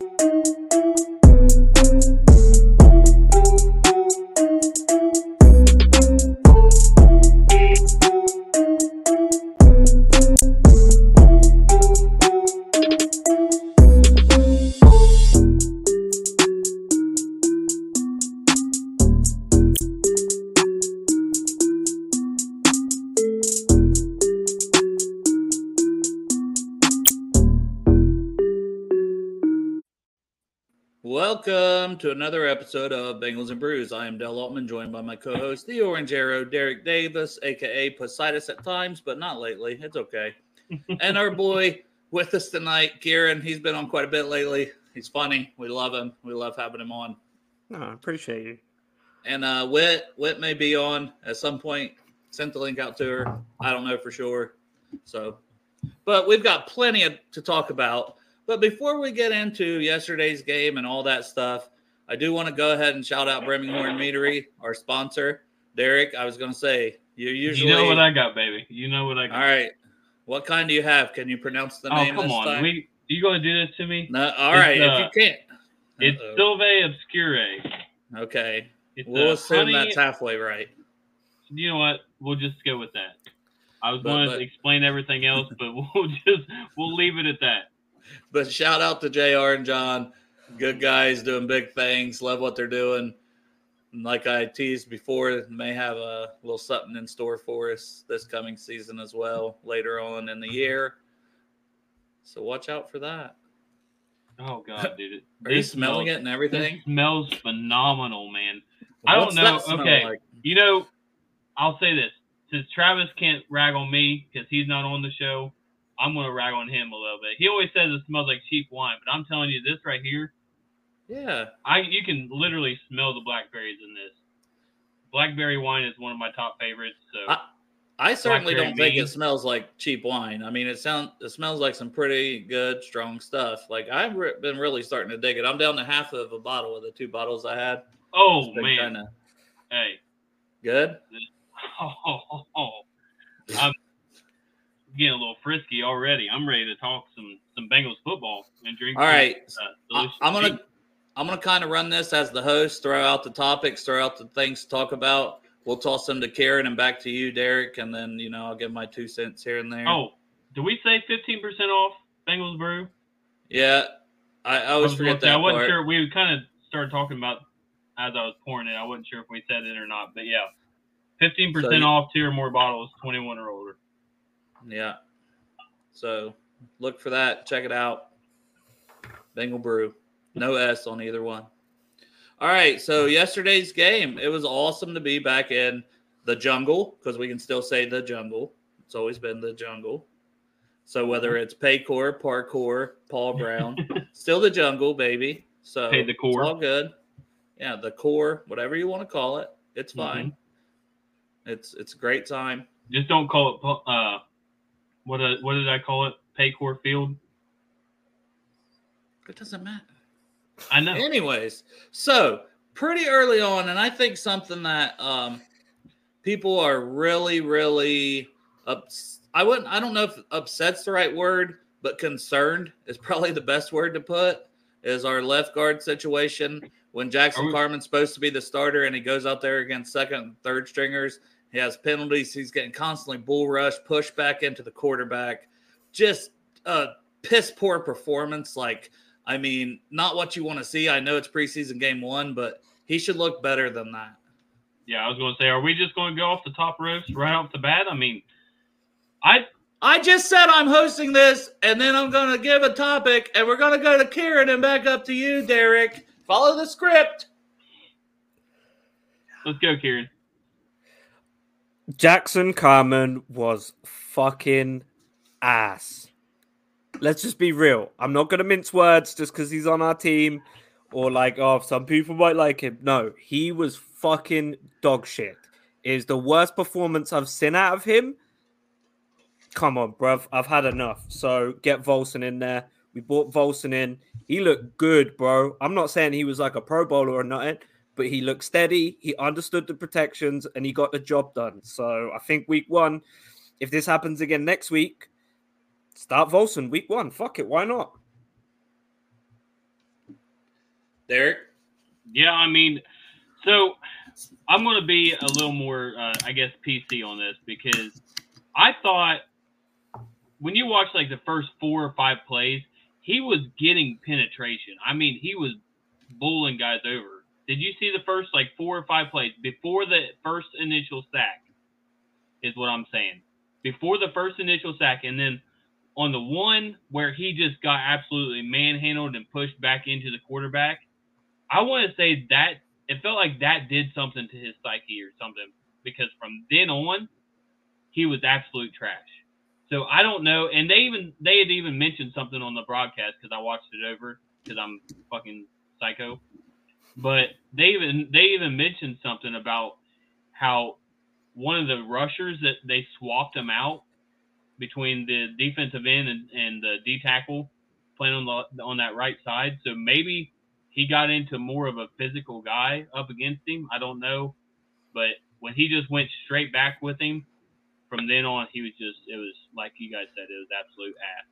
Thank you. Welcome to another episode of Bengals and Brews. I am Dell Altman, joined by my co-host, the Orange Arrow, Derek Davis, aka Poseidus at times, but not lately. It's okay. and our boy with us tonight, Kieran. He's been on quite a bit lately. He's funny. We love him. We love having him on. No, I appreciate you. And uh, Wit, Wit may be on at some point. Sent the link out to her. I don't know for sure. So, but we've got plenty of, to talk about. But before we get into yesterday's game and all that stuff, I do want to go ahead and shout out Birmingham Meadery, our sponsor. Derek, I was going to say, you usually. You know what I got, baby. You know what I got. All right. What kind do you have? Can you pronounce the oh, name? come on. Time? We, you going to do this to me? No, all right. Uh, if you can't. It's Uh-oh. Silve Obscure. Okay. It's We'll assume honey- that's halfway right. You know what? We'll just go with that. I was going to explain everything else, but we'll just we'll leave it at that. But shout out to JR and John. Good guys doing big things. Love what they're doing. And like I teased before, may have a little something in store for us this coming season as well later on in the year. So watch out for that. Oh God, dude! Are you smelling smells- it and everything? This smells phenomenal, man. I don't know. Okay. like? You know, I'll say this: since Travis can't rag on me because he's not on the show, I'm going to rag on him a little bit. He always says it smells like cheap wine, but I'm telling you, this right here, Yeah. I you can literally smell the blackberries in this. Blackberry wine is one of my top favorites. So I- I certainly don't think bean. it smells like cheap wine. I mean, it sounds it smells like some pretty good, strong stuff. Like I've re- been really starting to dig it. I'm down to half of a bottle of the two bottles I had. oh man, kinda hey, good. Oh, oh, oh. I'm getting a little frisky already. I'm ready to talk some some Bengals football and drink. All right, some, uh, I, I'm gonna tea. I'm gonna kind of run this as the host, throw out the topics, throw out the things to talk about. We'll toss them to Karen and back to you, Derek, and then you know I'll give my two cents here and there. Oh, do we say 15% off Bengals Brew? yeah, I, I always was forget that I wasn't part. sure. We kind of started talking about as I was pouring it. I wasn't sure if we said it or not, but yeah, 15% So off two or more bottles, 21 or older. Yeah. So look for that. Check it out. Bengal Brew. No S on either one. All right. So yesterday's game, it was awesome to be back in the jungle because we can still say the jungle. It's always been the jungle. So whether it's Paycor, Parkour, Paul Brown, still the jungle, baby. So Pay the it's core. all good. Yeah, the core, whatever you want to call it, it's Mhm. fine. It's it's a great time. Just don't call it. Uh, what uh, what did I call it? Paycor Field. It doesn't matter. I know. Anyways, so pretty early on, and I think something that um, people are really, really ups- I wouldn't. I don't know if upset's the right word, but concerned is probably the best word to put. Is our left guard situation when Jackson Are we- Carman's supposed to be the starter and he goes out there against second and third stringers. He has penalties. He's getting constantly bull rush, pushed back into the quarterback. Just a piss poor performance. Like I mean, not what you want to see. I know it's preseason game one, but he should look better than that. Yeah, I was going to say, are we just going to go off the top ropes right off the bat? I mean, I I just said I'm hosting this, and then I'm going to give a topic, and we're going to go to Karen and back up to you, Derek. Follow the script. let's go, Kieran. Jackson Carman was fucking ass. let's just be real. I'm not gonna mince words just because he's on our team, or like, oh, some people might like him. No, he was fucking dog shit. It is the worst performance I've seen out of him. Come on, bruv. I've had enough. So get Volson in there. We brought Volson in. He looked good, bro. I'm not saying he was like a pro bowler or nothing, but he looked steady. He understood the protections and he got the job done. So I think week one, if this happens again next week, start Volson week one. Fuck it. Why not? Derek? Yeah, I mean, so I'm going to be a little more, uh, I guess, PC on this because I thought when you watch like the first four or five plays, he was getting penetration. I mean, he was bullying guys over. Did you see the first like four or five plays before the first initial sack? Is what I'm saying. Before the first initial sack, and then on the one where he just got absolutely manhandled and pushed back into the quarterback, I want to say that it felt like that did something to his psyche or something because from then on, he was absolute trash. So I don't know, and they even they had even mentioned something on the broadcast because I watched it over because I'm fucking psycho. But they even they even mentioned something about how one of the rushers that they swapped him out between the defensive end and, and the D tackle playing on the on that right side. So maybe he got into more of a physical guy up against him. I don't know, but when he just went straight back with him, from then on he was just it was like you guys said it was absolute ass.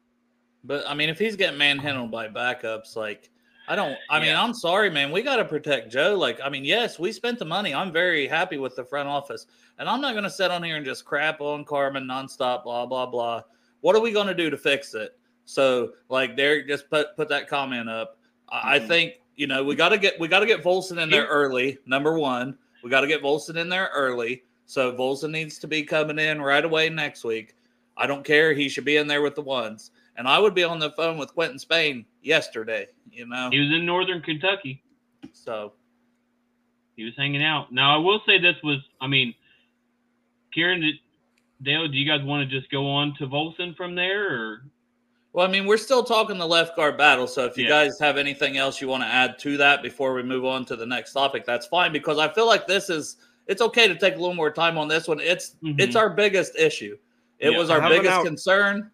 But I mean, if he's getting manhandled by backups, like I don't. I mean, Yeah. I'm sorry, man. We got to protect Joe. Like, I mean, yes, we spent the money. I'm very happy with the front office, and I'm not going to sit on here and just crap on Carman nonstop. Blah blah blah. What are we going to do to fix it? So, like, Derek just put put that comment up. I, I mm-hmm. think you know we got to get we got to get Volson in there early. Number one, we got to get Volson in there early. So Volson needs to be coming in right away next week. I don't care. He should be in there with the ones. And I would be on the phone with Quinton Spain yesterday, you know. He was in northern Kentucky. So He was hanging out. Now I will say this was I mean, Kieran did, Dale, do you guys want to just go on to Volson from there or well, I mean, we're still talking the left guard battle. So if you Yeah. guys have anything else you want to add to that before we move on to the next topic, that's fine because I feel like this is it's okay to take a little more time on this one. It's it's Mhm. our biggest issue. It Yeah. was our have biggest out- concern.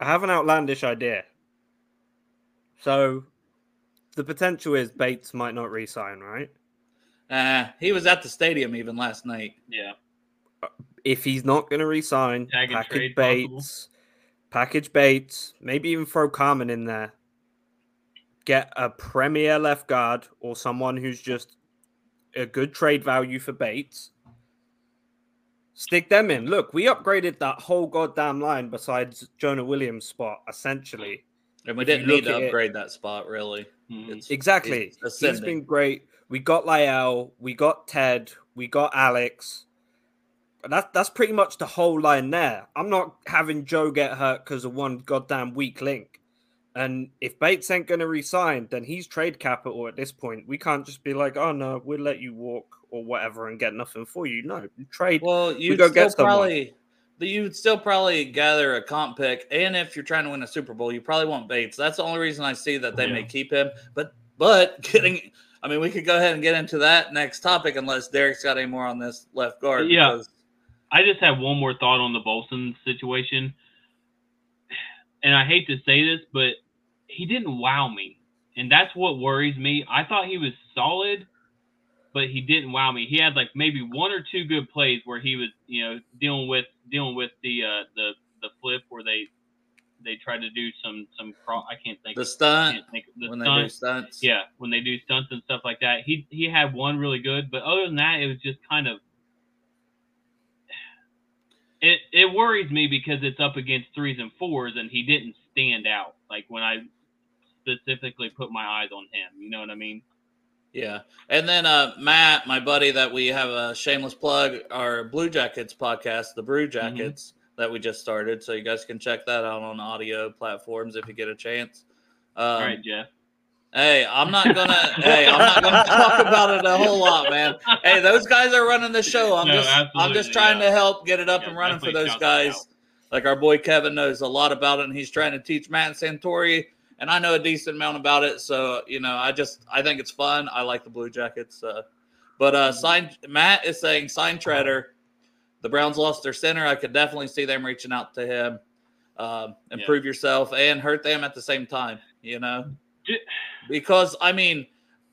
I have an outlandish idea. So the potential is Bates might not re-sign, right? Uh, he was at the stadium even last night. yeah. If he's not going to re-sign, Tag and package trade possible. Bates, package Bates, maybe even throw Carman in there. Get a premier left guard or someone who's just a good trade value for Bates. Stick them in. Look, we upgraded that whole goddamn line besides Jonah Williams' spot, essentially. And we If didn't need to at it- upgrade that spot really. Mhm. It's Exactly. it's He's ascending. been great. We got La'el, we got Ted, we got Alex. But that's that's pretty much the whole line there. I'm not having Joe get hurt because of one goddamn weak link. And if Bates ain't gonna resign, then he's trade capital at this point. We can't just be like, oh no, we'll let you walk or whatever and get nothing for you. No, you trade. Well, you'd go still get someone. probably but you'd still probably gather a comp pick, and if you're trying to win a Super Bowl, you probably want Bates. That's the only reason I see that they may keep him. But but getting, I mean, we could go ahead and get into that next topic unless Derek's got any more on this left guard. Yeah. because- I just have one more thought on the Volson situation. And I hate to say this, but he didn't wow me. And that's what worries me. I thought he was solid, but he didn't wow me. He had like maybe one or two good plays where he was, you know, dealing with dealing with the uh the the flip where they they tried to do some some I can't think the stunt think the when they stunt. do stunts. Yeah, when they do stunts and stuff like that. He he had one really good, but other than that, it was just kind of it it worries me because it's up against threes and fours, and he didn't stand out. Like when I specifically put my eyes on him, you know what I mean? Yeah. And then uh Matt, my buddy that we have a shameless plug, our Blue Jackets podcast, the Brew Jackets that we just started. So you guys can check that out on audio platforms if you get a chance. Um, All right, Jeff. Hey, I'm not gonna. hey, I'm not gonna talk about it a whole lot, man. Hey, those guys are running the show. I'm No, just, I'm just trying yeah. to help get it up Yeah, and running for those guys. Like our boy Kevin knows a lot about it, and he's trying to teach Matt Santori, and I know a decent amount about it. So you know, I just I think it's fun. I like the Blue Jackets. Uh, but uh, sign Matt is saying sign Treader. The Browns lost their center. I could definitely see them reaching out to him. Um, improve yeah. yourself and hurt them at the same time. You know, because I mean,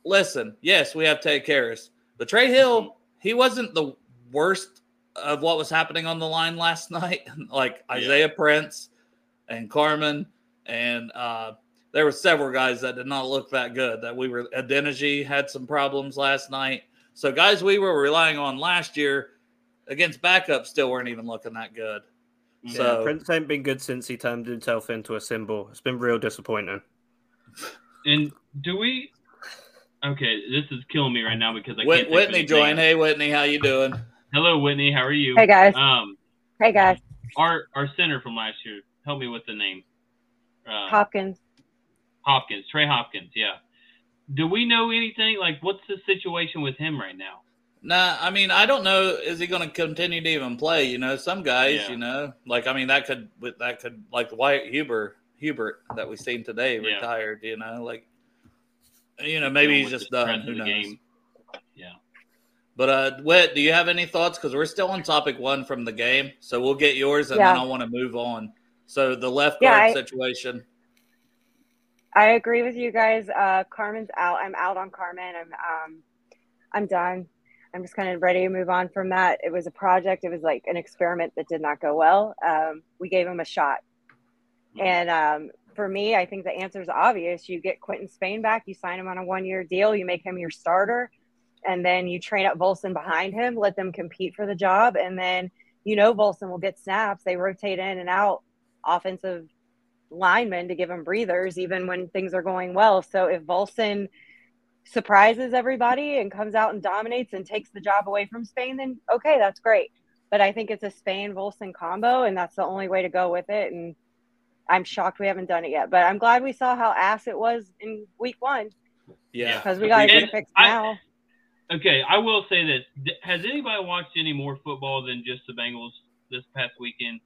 listen. Yes, we have Ted Karras, but Trey Hill, he wasn't the worst of what was happening on the line last night. like Isaiah yeah. Prince and Carman and uh, there were several guys that did not look that good. That we were Adeniji had some problems last night. So guys we were relying on last year against backup still weren't even looking that good. Yeah, so Prince ain't been good since he turned himself into a symbol. It's been real disappointing. And do we? Okay, this is killing me right now because I can't. Whitney join. Hey, Whitney, how you doing? Hello, Whitney. How are you? Hey guys. Um. Hey guys. Our our center from last year. Help me with the name. Uh, Hopkins. Hopkins. Trey Hopkins. Yeah. Do we know anything? Like, what's the situation with him right now? Nah, I mean, I don't know. Is he going to continue to even play? You know, some guys, yeah. you know, like I mean, that could that could like Wyatt Huber Hubert that we seen today yeah. retired. You know, like you know, maybe he's just done. Who knows? Game. Yeah. But uh, Whit, do you have any thoughts? Because we're still on topic one from the game, so we'll get yours, and yeah. then I want to move on. So the left guard yeah, I, situation. I agree with you guys. Uh, Carman's out. I'm out on Carman. I'm um, I'm done. I'm just kind of ready to move on from that. It was a project. It was like an experiment that did not go well. Um, we gave him a shot, and um, for me, I think the answer is obvious. You get Quinton Spain back. You sign him on a one year deal. You make him your starter, and then you train up Volson behind him. Let them compete for the job, and then you know Volson will get snaps. They rotate in and out offensive linemen to give them breathers, even when things are going well. So if Volson surprises everybody and comes out and dominates and takes the job away from Spain, then okay, that's great. But I think it's a Spain Volson combo, and that's the only way to go with it. And I'm shocked we haven't done it yet. But I'm glad we saw how ass it was in week one. Yeah, because we got to get it fixed I, now. Okay, I will say this: Has anybody watched any more football than just the Bengals this past weekend?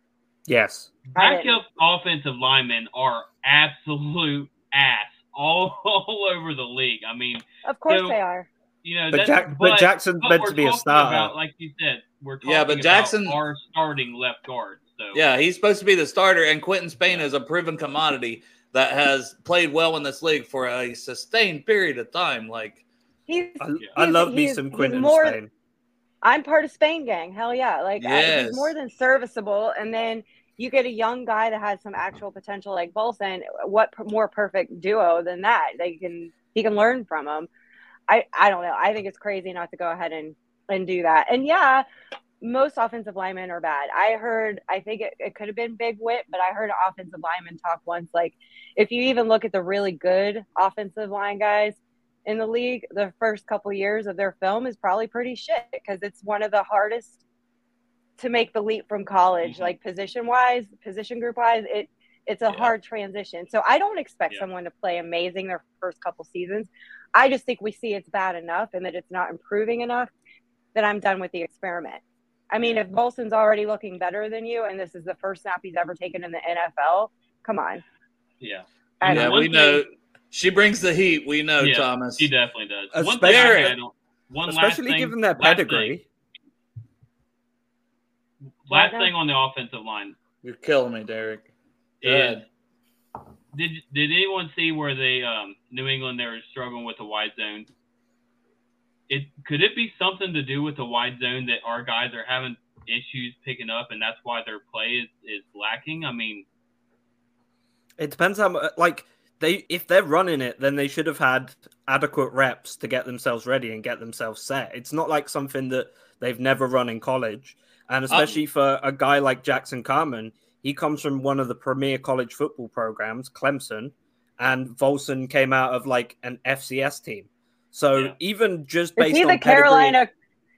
Yes. Backup offensive linemen are absolute ass all, all over the league. I mean, of course so, they are. You know, but, Jack, but, but Jackson's meant to be a star. About, like you said, we're talking yeah, but Jackson our starting left guard. So yeah, he's supposed to be the starter, and Quinton Spain is a proven commodity that has played well in this league for a sustained period of time. Like, he's, I, he's, I love me some Quinton more, Spain. I'm part of Spain gang. Hell yeah! Like yes. I, he's more than serviceable, and then you get a young guy that has some actual potential like Volson. What more perfect duo than that? They can he can learn from him. I I don't know. I think it's crazy not to go ahead and and do that. And yeah, most offensive linemen are bad. I heard, I think it, it could have been Big Whit, but I heard offensive lineman talk once. Like, if you even look at the really good offensive line guys in the league, the first couple years of their film is probably pretty shit because it's one of the hardest to make the leap from college, mm-hmm. like position wise, position group wise, it it's a yeah. hard transition. So I don't expect yeah. someone to play amazing their first couple seasons. I just think we see it's bad enough and that it's not improving enough that I'm done with the experiment. I mean, if Volson's already looking better than you and this is the first snap he's ever taken in the NFL, come on. Yeah. yeah, we know she brings the heat. We know, yeah, Thomas. She definitely does. Especially, one thing one especially thing, given that pedigree. Last thing on the offensive line. You're killing me, Derek. Is, did did anyone see where they um, New England they were struggling with the wide zone? It could it be something to do with the wide zone that our guys are having issues picking up, and that's why their play is, is lacking. I mean, it depends how like they if they're running it, then they should have had adequate reps to get themselves ready and get themselves set. It's not like something that they've never run in college. And especially um, for a guy like Jackson Carman, he comes from one of the premier college football programs, Clemson, and Volson came out of like an FCS team. So yeah. even just based Is he on the Carolina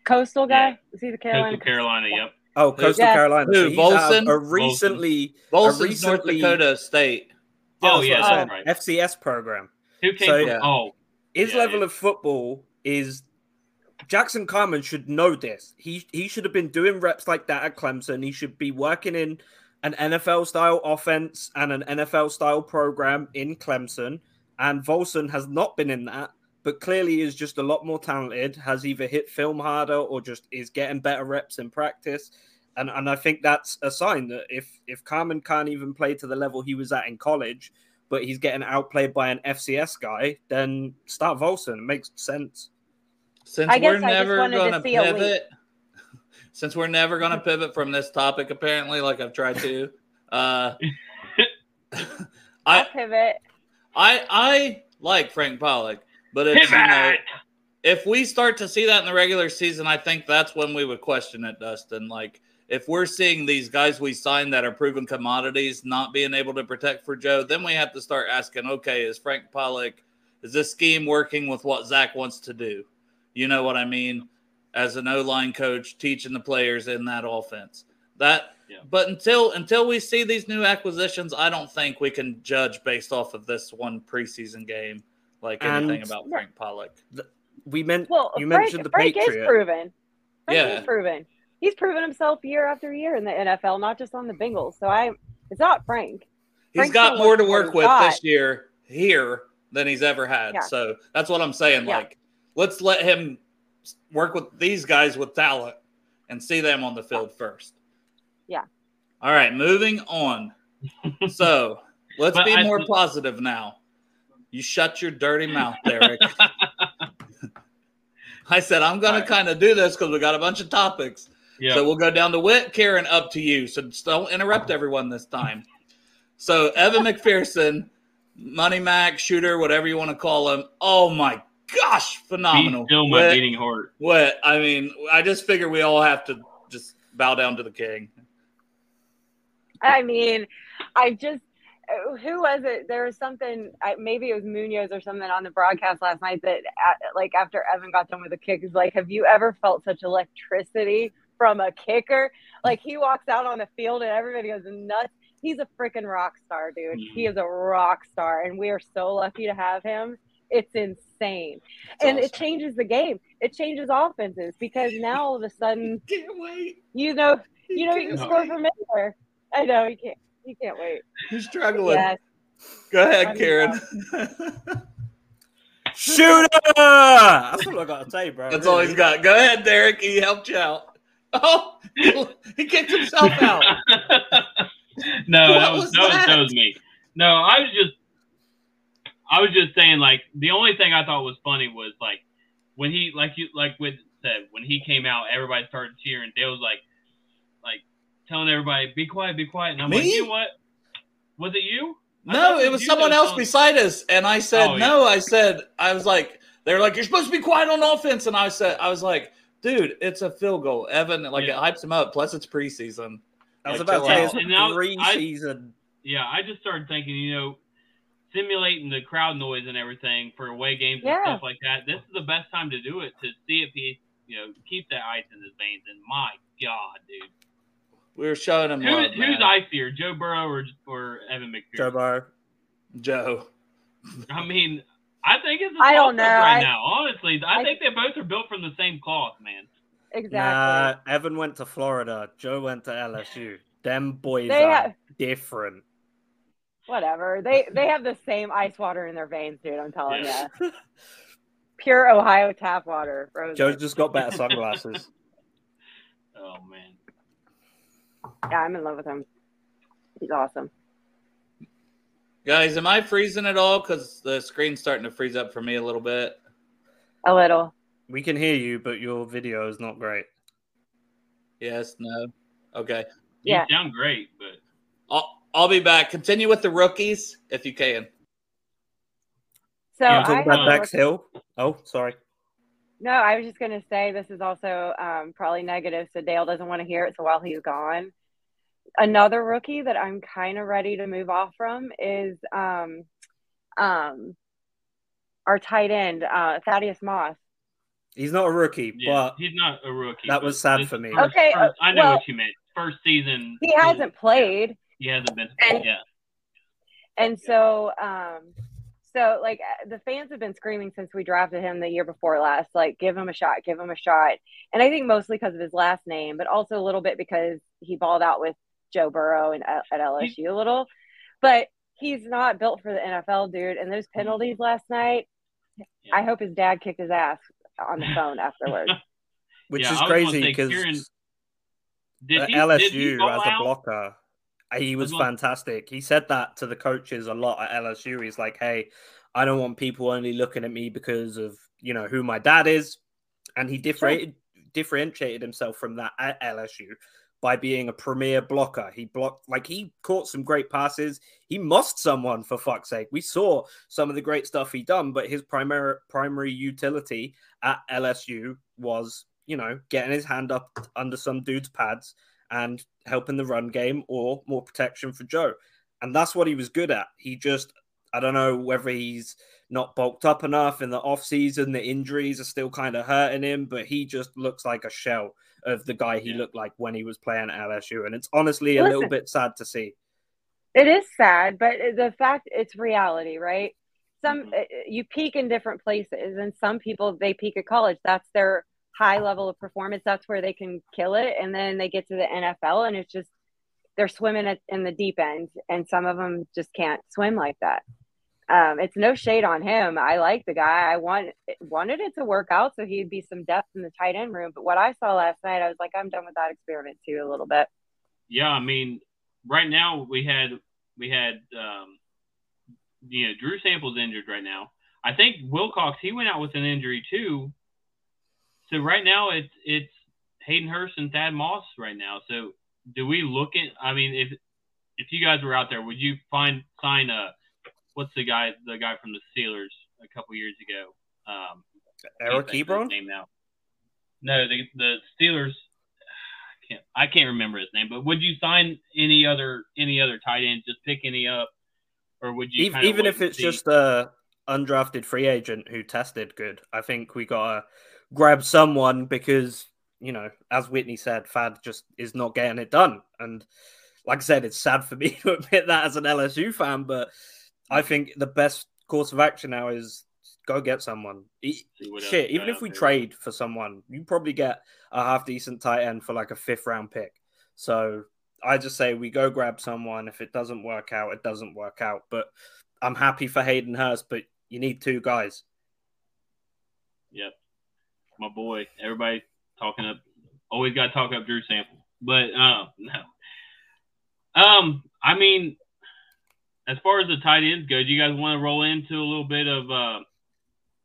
coastal guy? Yeah. Is he the Carolina? Coastal Carolina, yep. Oh, Coastal yeah. Carolina. Who, so Volson? A recently, Volson's a recently, North Dakota State. Oh, yeah, that's right. FCS program. Who came so, from? Oh, his level of football is Jackson Carman should know this. He he should have been doing reps like that at Clemson. He should be working in an NFL style offense and an NFL style program in Clemson. And Volson has not been in that, but clearly is just a lot more talented, has either hit film harder or just is getting better reps in practice. And, and I think that's a sign that if if Carman can't even play to the level he was at in college, but he's getting outplayed by an FCS guy, then start Volson. It makes sense. Since we're never going to pivot, since we're never going to pivot from this topic, apparently, like I've tried to, uh, I pivot. I I like Frank Pollack, but it's, you know, if we start to see that in the regular season, I think that's when we would question it, Dustin. Like if we're seeing these guys we signed that are proven commodities not being able to protect for Joe, then we have to start asking, okay, is Frank Pollack is this scheme working with what Zach wants to do? You know what I mean? As an O line coach, teaching the players in that offense. That yeah. but until until we see these new acquisitions, I don't think we can judge based off of this one preseason game like anything and about Frank Pollack. we meant well, you Frank, mentioned the Frank Patriot. is proven. Frank yeah. is proven. He's proven himself year after year in the NFL, not just on the Bengals. So I it's not Frank. He's Frank's got more to work with got. this year here than he's ever had. Yeah. So that's what I'm saying. Yeah. Like let's let him work with these guys with talent and see them on the field first. Yeah. All right, moving on. so let's but be I, more positive now. You shut your dirty mouth, Derek. I said I'm going right. to kind of do this because we got a bunch of topics. Yep. So we'll go down to Whit, Karen, up to you. So don't interrupt everyone this time. So Evan McPherson, Money Mac, shooter, whatever you want to call him. Oh my gosh, phenomenal! He's still my what, beating heart. What I mean, I just figure we all have to just bow down to the king. I mean, I just who was it? There was something. Maybe it was Munoz or something on the broadcast last night that, like, after Evan got done with the kick, is like, "Have you ever felt such electricity from a kicker?" Like he walks out on the field and everybody goes nuts. He's a freaking rock star, dude. Mm-hmm. He is a rock star, and we are so lucky to have him. It's insane. That's and awesome. it changes the game. It changes offenses because now all of a sudden, can't wait. You know, you know, you can score from anywhere. I know you can't. You can't wait. He's struggling. Yes. Go ahead, Karen. Shooter! That's what I got to say, bro. That's really. all he's got. Go ahead, Derek. He helped you out. Oh, he kicked himself out. no, that was, that, was, that was me. No, I was just I was just saying, like, the only thing I thought was funny was like when he, like you, like with said, when he came out, everybody started cheering. Dale was like, like telling everybody, "Be quiet, be quiet." And I'm Me? like, you know what? Was it you? no, it was someone else telling... beside us, and I said, oh, "No." Yeah. I said, I was like, they're like, "You're supposed to be quiet on offense," and I said, I was like, "Dude, it's a field goal." Evan, like, yeah. it hypes him up. Plus, it's preseason. I was like, about to say it's preseason. Yeah, I just started thinking, you know, simulating the crowd noise and everything for away games yeah. and stuff like that. This is the best time to do it to see if he, you know, keep that ice in his veins. And my God, dude. We were showing him. Who, love, who's icier, Joe Burrow or or Evan McPherson? Joe Burrow. Joe. I mean, I think it's. I don't know right I, now. Honestly, I, I, think they both are built from the same cloth, man. Exactly. Nah, Evan went to Florida. Joe went to LSU. Them boys they are have, different whatever. They they have the same ice water in their veins, dude. I'm telling yeah. you. Pure Ohio tap water. Frozen. Joe's just got better sunglasses. oh man. Yeah, I'm in love with him. He's awesome. Guys, am I freezing at all? Because the screen's starting to freeze up for me a little bit. A little. We can hear you, but your video is not great. Yes, no. Okay. You yeah. sound great, but. Oh, I'll be back. Continue with the rookies if you can. So you talk about Dax Hill. Oh, sorry. No, I was just going to say this is also um, probably negative, so Dale doesn't want to hear it. So while he's gone, another rookie that I'm kind of ready to move off from is um, um, our tight end uh, Thaddeus Moss. He's not a rookie, yeah, but he's not a rookie. That was sad for me. First, okay, first, I know well, what you meant. First season, he hasn't played. He hasn't been. And, yeah. And so, um, so like uh, the fans have been screaming since we drafted him the year before last, like give him a shot, give him a shot. And I think mostly because of his last name, but also a little bit because he balled out with Joe Burrow and uh, at LSU a little, but he's not built for the NFL, dude. And those penalties last night, yeah. I hope his dad kicked his ass on the phone afterwards. Which yeah, is crazy because LSU as a blocker, he was fantastic. He said that to the coaches a lot at LSU. He's like, "Hey, I don't want people only looking at me because of you know who my dad is," and he differentiated differentiated himself from that at LSU by being a premier blocker. He blocked like he caught some great passes. He mossed someone for fuck's sake. We saw some of the great stuff he done, but his primary primary utility at LSU was, you know, getting his hand up under some dude's pads and helping the run game or more protection for Joe. And that's what he was good at. He just I don't know whether he's not bulked up enough in the off season. The injuries are still kind of hurting him, but he just looks like a shell of the guy he looked like when he was playing at LSU. And it's honestly a Listen, little bit sad to see. It is sad, but the fact it's reality, right? Some mm-hmm. you peak in different places, and some people they peak at college. That's their high level of performance. That's where they can kill it, and then they get to the NFL, and it's just they're swimming in the deep end, and some of them just can't swim like that um, it's no shade on him. I like the guy. I want wanted it to work out so he'd be some depth in the tight end room. But what I saw last night, I was like, I'm done with that experiment too a little bit. Yeah, I mean, right now we had we had um, you know Drew Sample's injured right now. I think Wilcox he went out with an injury too. So right now it's it's Hayden Hurst and Thad Moss right now. So do we look at? I mean, if if you guys were out there, would you find sign a what's the guy the guy from the Steelers a couple years ago? Um, Eric Ebron. Name now. No, the the Steelers. I can't I can't remember his name. But would you sign any other any other tight end? Just pick any up, or would you even, even if it's just a undrafted free agent who tested good? I think we gotta grab someone because you know, as Whitney said, Thad just is not getting it done. And like I said, it's sad for me to admit that as an LSU fan, but I think the best course of action now is go get someone. Shit, even if we trade for someone, you probably get a half decent tight end for like a fifth round pick. So I just say we go grab someone. If it doesn't work out, it doesn't work out. But I'm happy for Hayden Hurst, but you need two guys. Yep. My boy. Everybody talking up always gotta talk up Drew Sample. But uh no. Um, I mean, as far as the tight ends go, do you guys want to roll into a little bit of uh,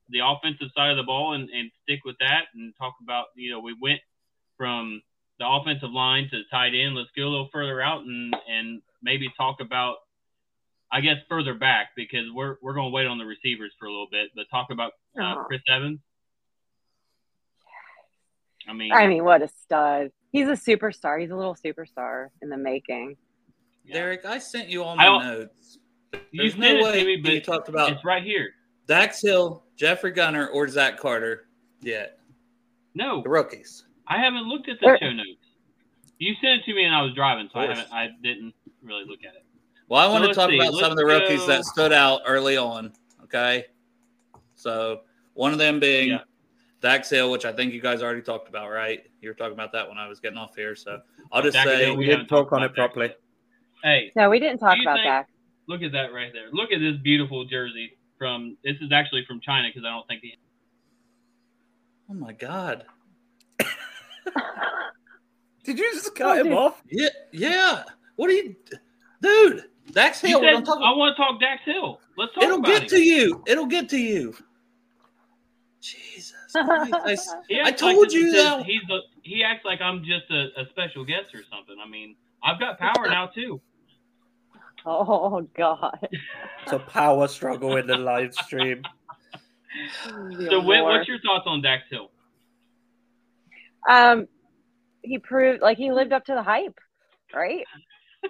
the offensive side of the ball and, and stick with that and talk about, you know, we went from the offensive line to the tight end. Let's go a little further out and, and maybe talk about, I guess, further back because we're, we're going to wait on the receivers for a little bit, but talk about uh, Chris Evans. I mean, I mean, what a stud! He's a superstar. He's a little superstar in the making. Derek, I sent you all my notes. There's no way me, you talked about it's right here. Dax Hill, Jeffrey Gunter, or Zach Carter yet. No, the rookies. I haven't looked at the show notes. You sent it to me and I was driving, so I haven't. I didn't really look at it. Well, I want to talk see. about let's some of the rookies go. that stood out early on. Okay, so one of them being yeah. Dax Hill, which I think you guys already talked about, right? You were talking about that when I was getting off here, so I'll just Dax say Hill, we didn't talk on it properly. Hey. No, we didn't talk about think, that. Look at that right there. Look at this beautiful jersey from. This is actually from China because I don't think. He, oh my god. Did you just oh, cut oh, him off? Yeah, yeah. What are you, dude? Dax Hill. Said, I want to talk Dax Hill. Let's talk. About that. It'll get him. to you. It'll get to you. Jesus. I, I told like you that he's a, he acts like I'm just a, a special guest or something. I mean, I've got power now too. Oh God! It's a power struggle in the live stream. so, Whit, what's your thoughts on Dax Hill? Um, he proved like he lived up to the hype, right?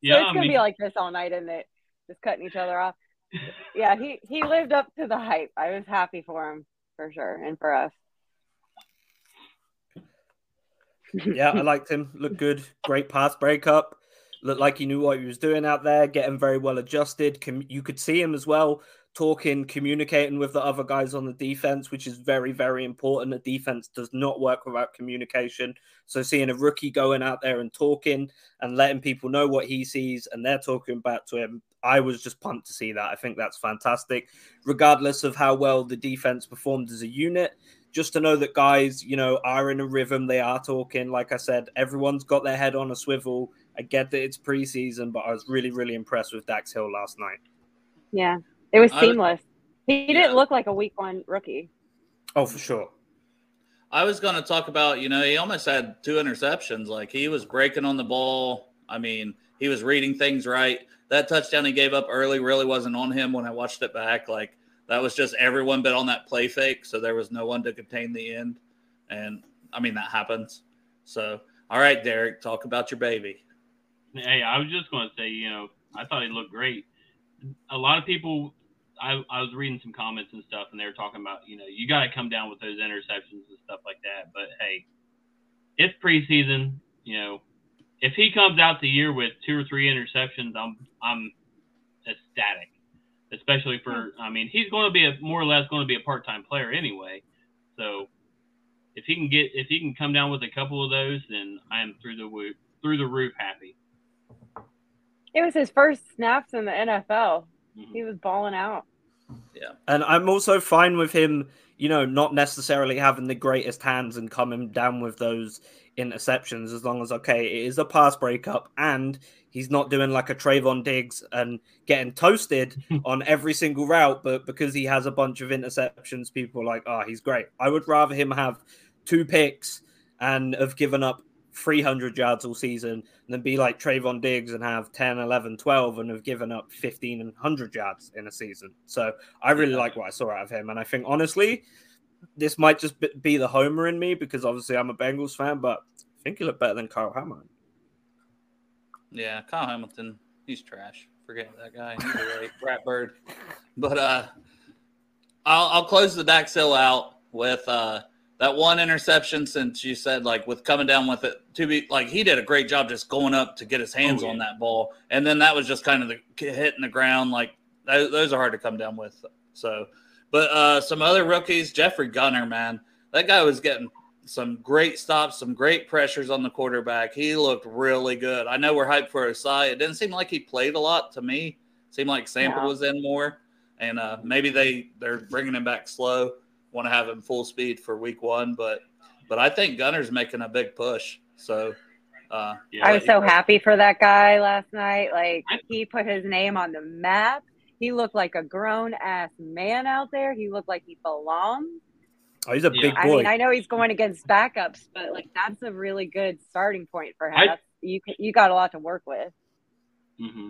yeah, so it's gonna mean, be like this all night, isn't it? Just cutting each other off. Yeah, he he lived up to the hype. I was happy for him for sure, and for us yeah, I liked him. Looked good. Great pass breakup. Looked like he knew what he was doing out there, getting very well adjusted. You could see him as well talking, communicating with the other guys on the defense, which is very, very important. The defense does not work without communication. So seeing a rookie going out there and talking and letting people know what he sees and they're talking back to him, I was just pumped to see that. I think that's fantastic, regardless of how well the defense performed as a unit. Just to know that guys, you know, are in a rhythm, they are talking. Like I said, everyone's got their head on a swivel. I get that it's preseason, but I was really, really impressed with Dax Hill last night. Yeah, it was seamless. he didn't yeah. look like a week one rookie. Oh, for sure. I was going to talk about, you know, he almost had two interceptions. Like he was breaking on the ball. I mean, he was reading things right. That touchdown he gave up early really wasn't on him when I watched it back. Like that was just everyone but on that play fake. So there was no one to contain the end. And I mean, that happens. So, all right, Derek, talk about your baby. Hey, I was just going to say, you know, I thought he looked great. A lot of people I, I was reading some comments and stuff, and they were talking about, you know, you got to come down with those interceptions and stuff like that. But hey, it's preseason. You know, if he comes out the year with two or three interceptions, I'm I'm ecstatic. Especially for, I mean, he's going to be a more or less going to be a part time player anyway. So if he can get if he can come down with a couple of those, then I am through the roof through the roof happy. It was his first snaps in the NFL. Mm-hmm. He was balling out. Yeah. And I'm also fine with him, you know, not necessarily having the greatest hands and coming down with those interceptions as long as okay, it is a pass breakup and he's not doing like a Trevon Diggs and getting toasted on every single route, but because he has a bunch of interceptions, people are like, oh, he's great. I would rather him have two picks and have given up 300 yards all season than be like Trevon Diggs and have 10, 11, 12 and have given up 15 and 100 yards in a season. So I really like what I saw out of him. And I think, honestly, this might just be the homer in me because obviously I'm a Bengals fan, but I think he looked better than Kyle Hamilton. Yeah, Kyle Hamilton, he's trash. Forget that guy. He's a rat bird. But uh, I'll, I'll close the Dax Hill out with uh, – that one interception since you said like with coming down with it to be like he did a great job just going up to get his hands oh, yeah. on that ball and then that was just kind of the hitting the ground like those are hard to come down with so but uh some other rookies jeffrey gunter man that guy was getting some great stops some great pressures on the quarterback he looked really good i know we're hyped for Ossai. it didn't seem like he played a lot to me it seemed like sample yeah. was in more and uh maybe they they're bringing him back slow want to have him full speed for week one, but but I think Gunter's making a big push. So uh, yeah, I was so happy for that guy last night. Like he put his name on the map. He looked like a grown ass man out there. He looked like he belonged. Oh, he's a yeah. big boy. I mean, I know he's going against backups, but like that's a really good starting point for him. I, you you got a lot to work with. Mm-hmm.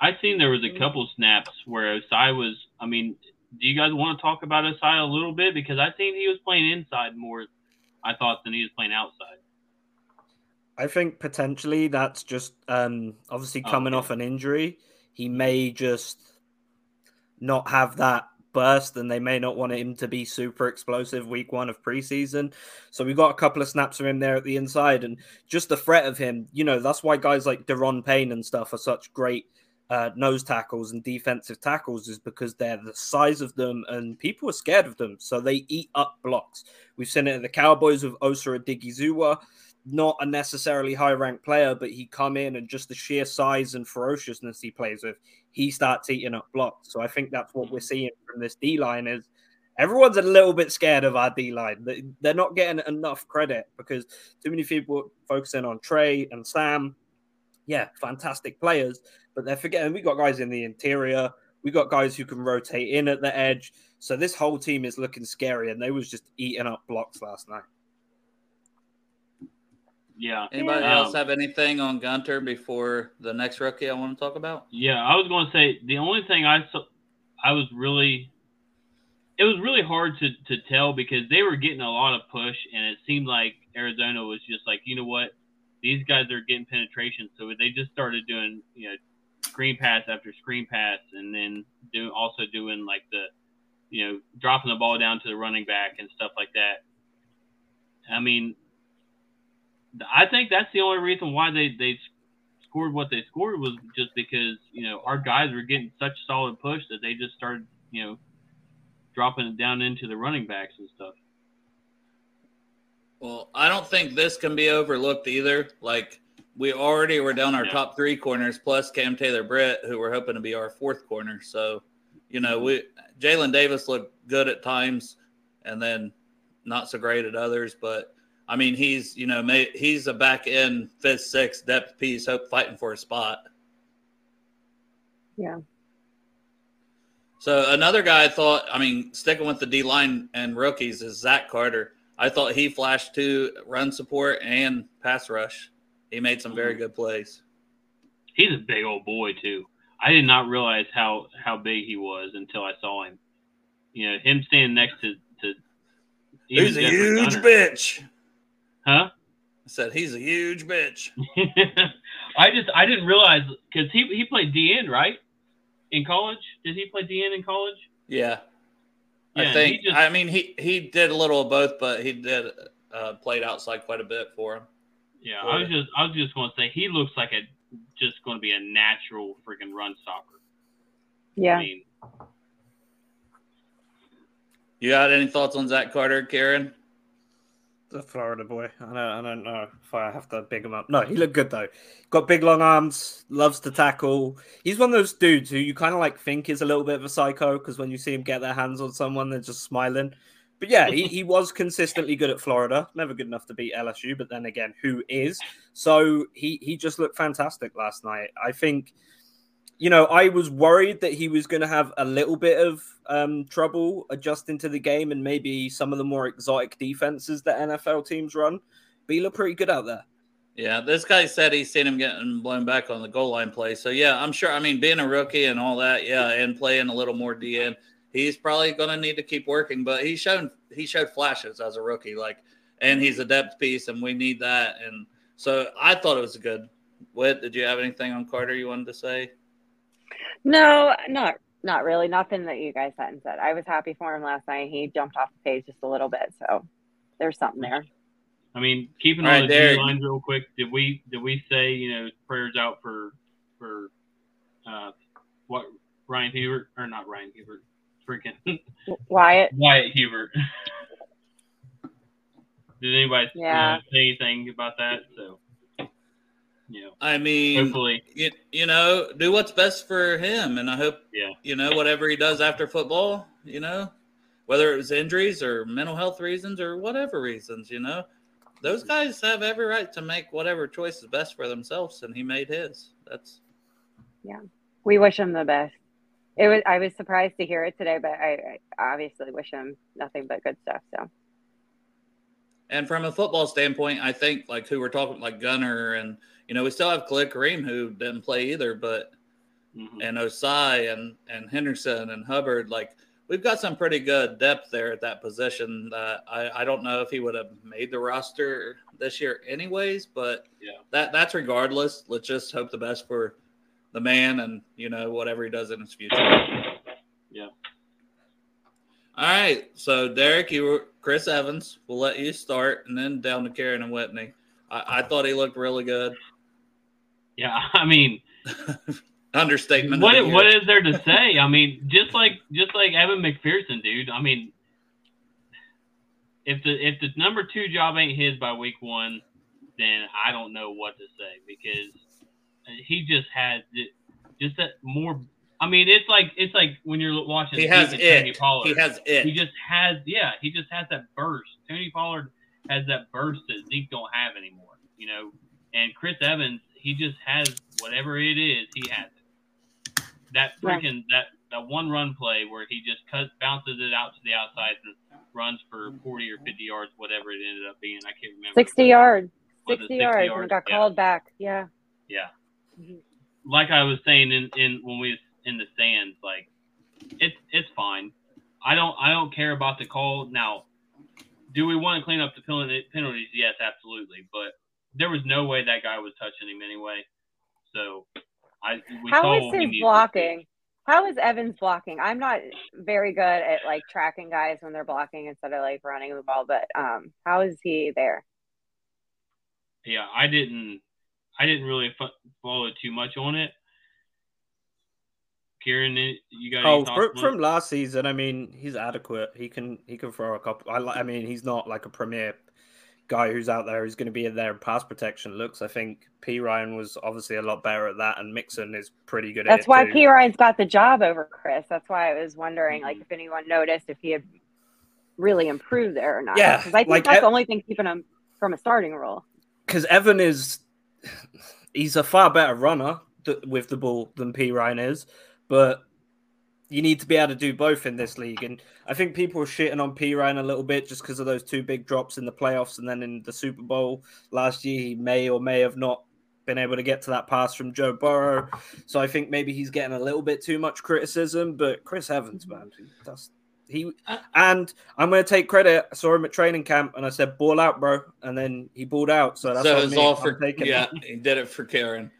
I seen there was a couple snaps where Ossai was. I mean, do you guys want to talk about Ossai a little bit? Because I think he was playing inside more, I thought, than he was playing outside. I think potentially that's just um, obviously oh, coming oh, okay. off an injury. He may just not have that burst, and they may not want him to be super explosive week one of preseason. So we've got a couple of snaps of him there at the inside, and just the threat of him. You know, that's why guys like Da'Ron Payne and stuff are such great uh, nose tackles and defensive tackles is because they're the size of them and people are scared of them. So they eat up blocks. We've seen it at the Cowboys with Osa Odighizuwa, not a necessarily high ranked player, but he come in and just the sheer size and ferociousness he plays with, he starts eating up blocks. So I think that's what we're seeing from this D line is everyone's a little bit scared of our D line. They're not getting enough credit because too many people focusing on Trey and Sam. Yeah, fantastic players but they're forgetting we got guys in the interior. We got guys who can rotate in at the edge. So this whole team is looking scary, and they was just eating up blocks last night. Yeah. Anybody um, else have anything on Gunter before the next rookie I want to talk about? Yeah, I was going to say the only thing I saw, I was really, it was really hard to to tell because they were getting a lot of push, and it seemed like Arizona was just like, you know what, these guys are getting penetration, so they just started doing, you know, screen pass after screen pass, and then do also doing like the, you know, dropping the ball down to the running back and stuff like that. I mean, I think that's the only reason why they they scored what they scored was just because you know our guys were getting such solid push that they just started you know, dropping it down into the running backs and stuff. Well, I don't think this can be overlooked either. Like we already were down our yeah. top three corners, plus Cam Taylor Britt, who we're hoping to be our fourth corner. So, you know, we Jalen Davis looked good at times, and then not so great at others. But I mean, he's you know may, he's a back end fifth, sixth depth piece, hope fighting for a spot. Yeah. So another guy I thought, I mean, sticking with the D line and rookies is Zach Carter. I thought he flashed to run support and pass rush. He made some very mm-hmm. good plays. He's a big old boy too. I did not realize how how big he was until I saw him. You know, him standing next to to. He's a huge Gunner. bitch. Huh? I said he's a huge bitch. I just I didn't realize because he he played DN right in college. Did he play DN in college? Yeah. yeah I think. Just, I mean, he he did a little of both, but he did uh, played outside quite a bit for him. Yeah, I was just I was just going to say he looks like a just going to be a natural freaking run stopper. Yeah. I mean, you got any thoughts on Zach Carter, Karen? The Florida boy. I don't, I don't know if I have to big him up. No, he looked good though. Got big long arms, loves to tackle. He's one of those dudes who you kind of like think is a little bit of a psycho because when you see him get their hands on someone, they're just smiling. But yeah, he, he was consistently good at Florida. Never good enough to beat LSU, but then again, who is? So he he just looked fantastic last night. I think, you know, I was worried that he was going to have a little bit of um, trouble adjusting to the game and maybe some of the more exotic defenses that NFL teams run. But he looked pretty good out there. Yeah, this guy said he's seen him getting blown back on the goal line play. So yeah, I'm sure. I mean, being a rookie and all that, yeah, and playing a little more DN he's probably going to need to keep working. But he showed he showed flashes as a rookie, like, and he's a depth piece, and we need that. And so I thought it was good. What did you have anything on Carter you wanted to say? No, not not really. Nothing that you guys hadn't said. I was happy for him last night. He jumped off the page just a little bit, so there's something there. I mean, keeping on right, the lines real quick. Did we did we say you know prayers out for for uh, what Ryan Hubert or not Ryan Hubert freaking Wyatt Wyatt Hubert. Did anybody yeah. say anything about that? So, you know, I mean, hopefully, you, you know, do what's best for him, and I hope, yeah, you know, whatever he does after football, you know, whether it was injuries or mental health reasons or whatever reasons, you know, those guys have every right to make whatever choice is best for themselves, and he made his. That's yeah. We wish him the best. It was. I was surprised to hear it today, but I, I obviously wish him nothing but good stuff. So. And from a football standpoint, I think like who we're talking like Gunner and you know we still have Khalid Kareem who didn't play either, but mm-hmm. and Ossai and and Henderson and Hubbard like we've got some pretty good depth there at that position. That I I don't know if he would have made the roster this year anyways, but yeah, that that's regardless. Let's just hope the best for the man and you know whatever he does in his future. Yeah. All right, so Derek, you were Chris Evans. We'll let you start, and then down to Karen and Whitney. I, I thought he looked really good. Yeah, I mean, understatement. What what is there to say? I mean, just like just like Evan McPherson, dude. I mean, if the if the number two job ain't his by week one, then I don't know what to say because he just had just that more. I mean, it's like it's like when you're watching. He has it. Tony Pollard, he has it. He just has yeah. He just has that burst. Tony Pollard has that burst that Zeke don't have anymore. You know, and Chris Evans, he just has whatever it is. He has it. That freaking that that one run play where he just cuts bounces it out to the outside and runs for 40 or 50 yards, whatever it ended up being. I can't remember. 60 yards. 60, 60 yards, yards and got yeah. called back. Yeah. Yeah. Mm-hmm. Like I was saying in, in when we was in the stands, like it's it's fine. I don't I don't care about the call now. Do we want to clean up the penalties? Yes, absolutely. But there was no way that guy was touching him anyway. So I we how is his blocking? How is Evans blocking? I'm not very good at like tracking guys when they're blocking instead of like running the ball, but um, how is he there? Yeah, I didn't I didn't really follow too much on it Kieran, you got oh from, from, last season? I mean, he's adequate. He can he can throw a couple. I I mean, he's not like a premier guy who's out there who's going to be in there in pass protection looks. I think Perine was obviously a lot better at that, and Mixon is pretty good. That's why too. Perine's got the job over Chris. That's why I was wondering, like, mm-hmm. if anyone noticed if he had really improved there or not. Yeah, because I think like, that's the only thing keeping him from a starting role. Because Evan is, he's a far better runner with the ball than Perine is, but you need to be able to do both in this league. And I think people are shitting on Perine a little bit just because of those two big drops in the playoffs and then in the Super Bowl last year. He may or may have not been able to get to that pass from Joe Burrow. So I think maybe he's getting a little bit too much criticism. But Chris Evans, mm-hmm. man, that's he and I'm going to take credit. I saw him at training camp, and I said, "Ball out, bro," and then he balled out. So that's so all for taking. yeah. He did it for Karen.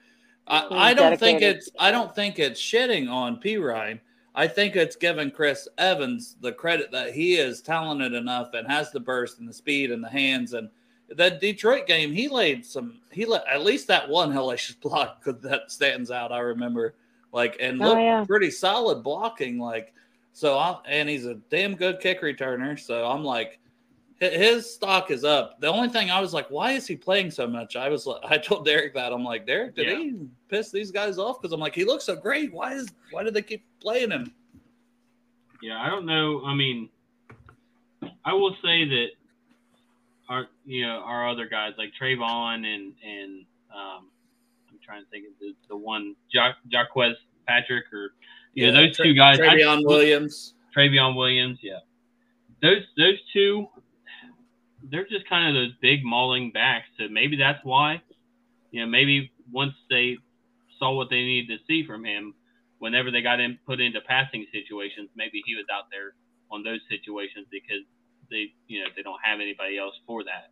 I, mm, I don't think it's I don't think it's shitting on Perine. I think it's giving Chris Evans the credit that he is talented enough and has the burst and the speed and the hands. And that Detroit game, he laid some, he let at least that one hellacious block that stands out. I remember, like, and oh, looked yeah. pretty solid blocking. Like, so, I, and he's a damn good kick returner. So I'm like, his stock is up. The only thing I was like, why is he playing so much? I was, like, I told Derek that I'm like, Derek, did yeah. he piss these guys off? Because I'm like, he looks so great. Why is, why did they keep playing him? Yeah, I don't know. I mean, I will say that our, you know, our other guys like Trayveon and and um, I'm trying to think of the, the one ja- Jacques Patrick or yeah, know, those two guys. Trayveon Williams. Trayveon Williams, yeah. Those those two they're just kind of those big mauling backs. So maybe that's why, you know, maybe once they saw what they needed to see from him, whenever they got him put into passing situations, maybe he was out there on those situations because they, you know, they don't have anybody else for that.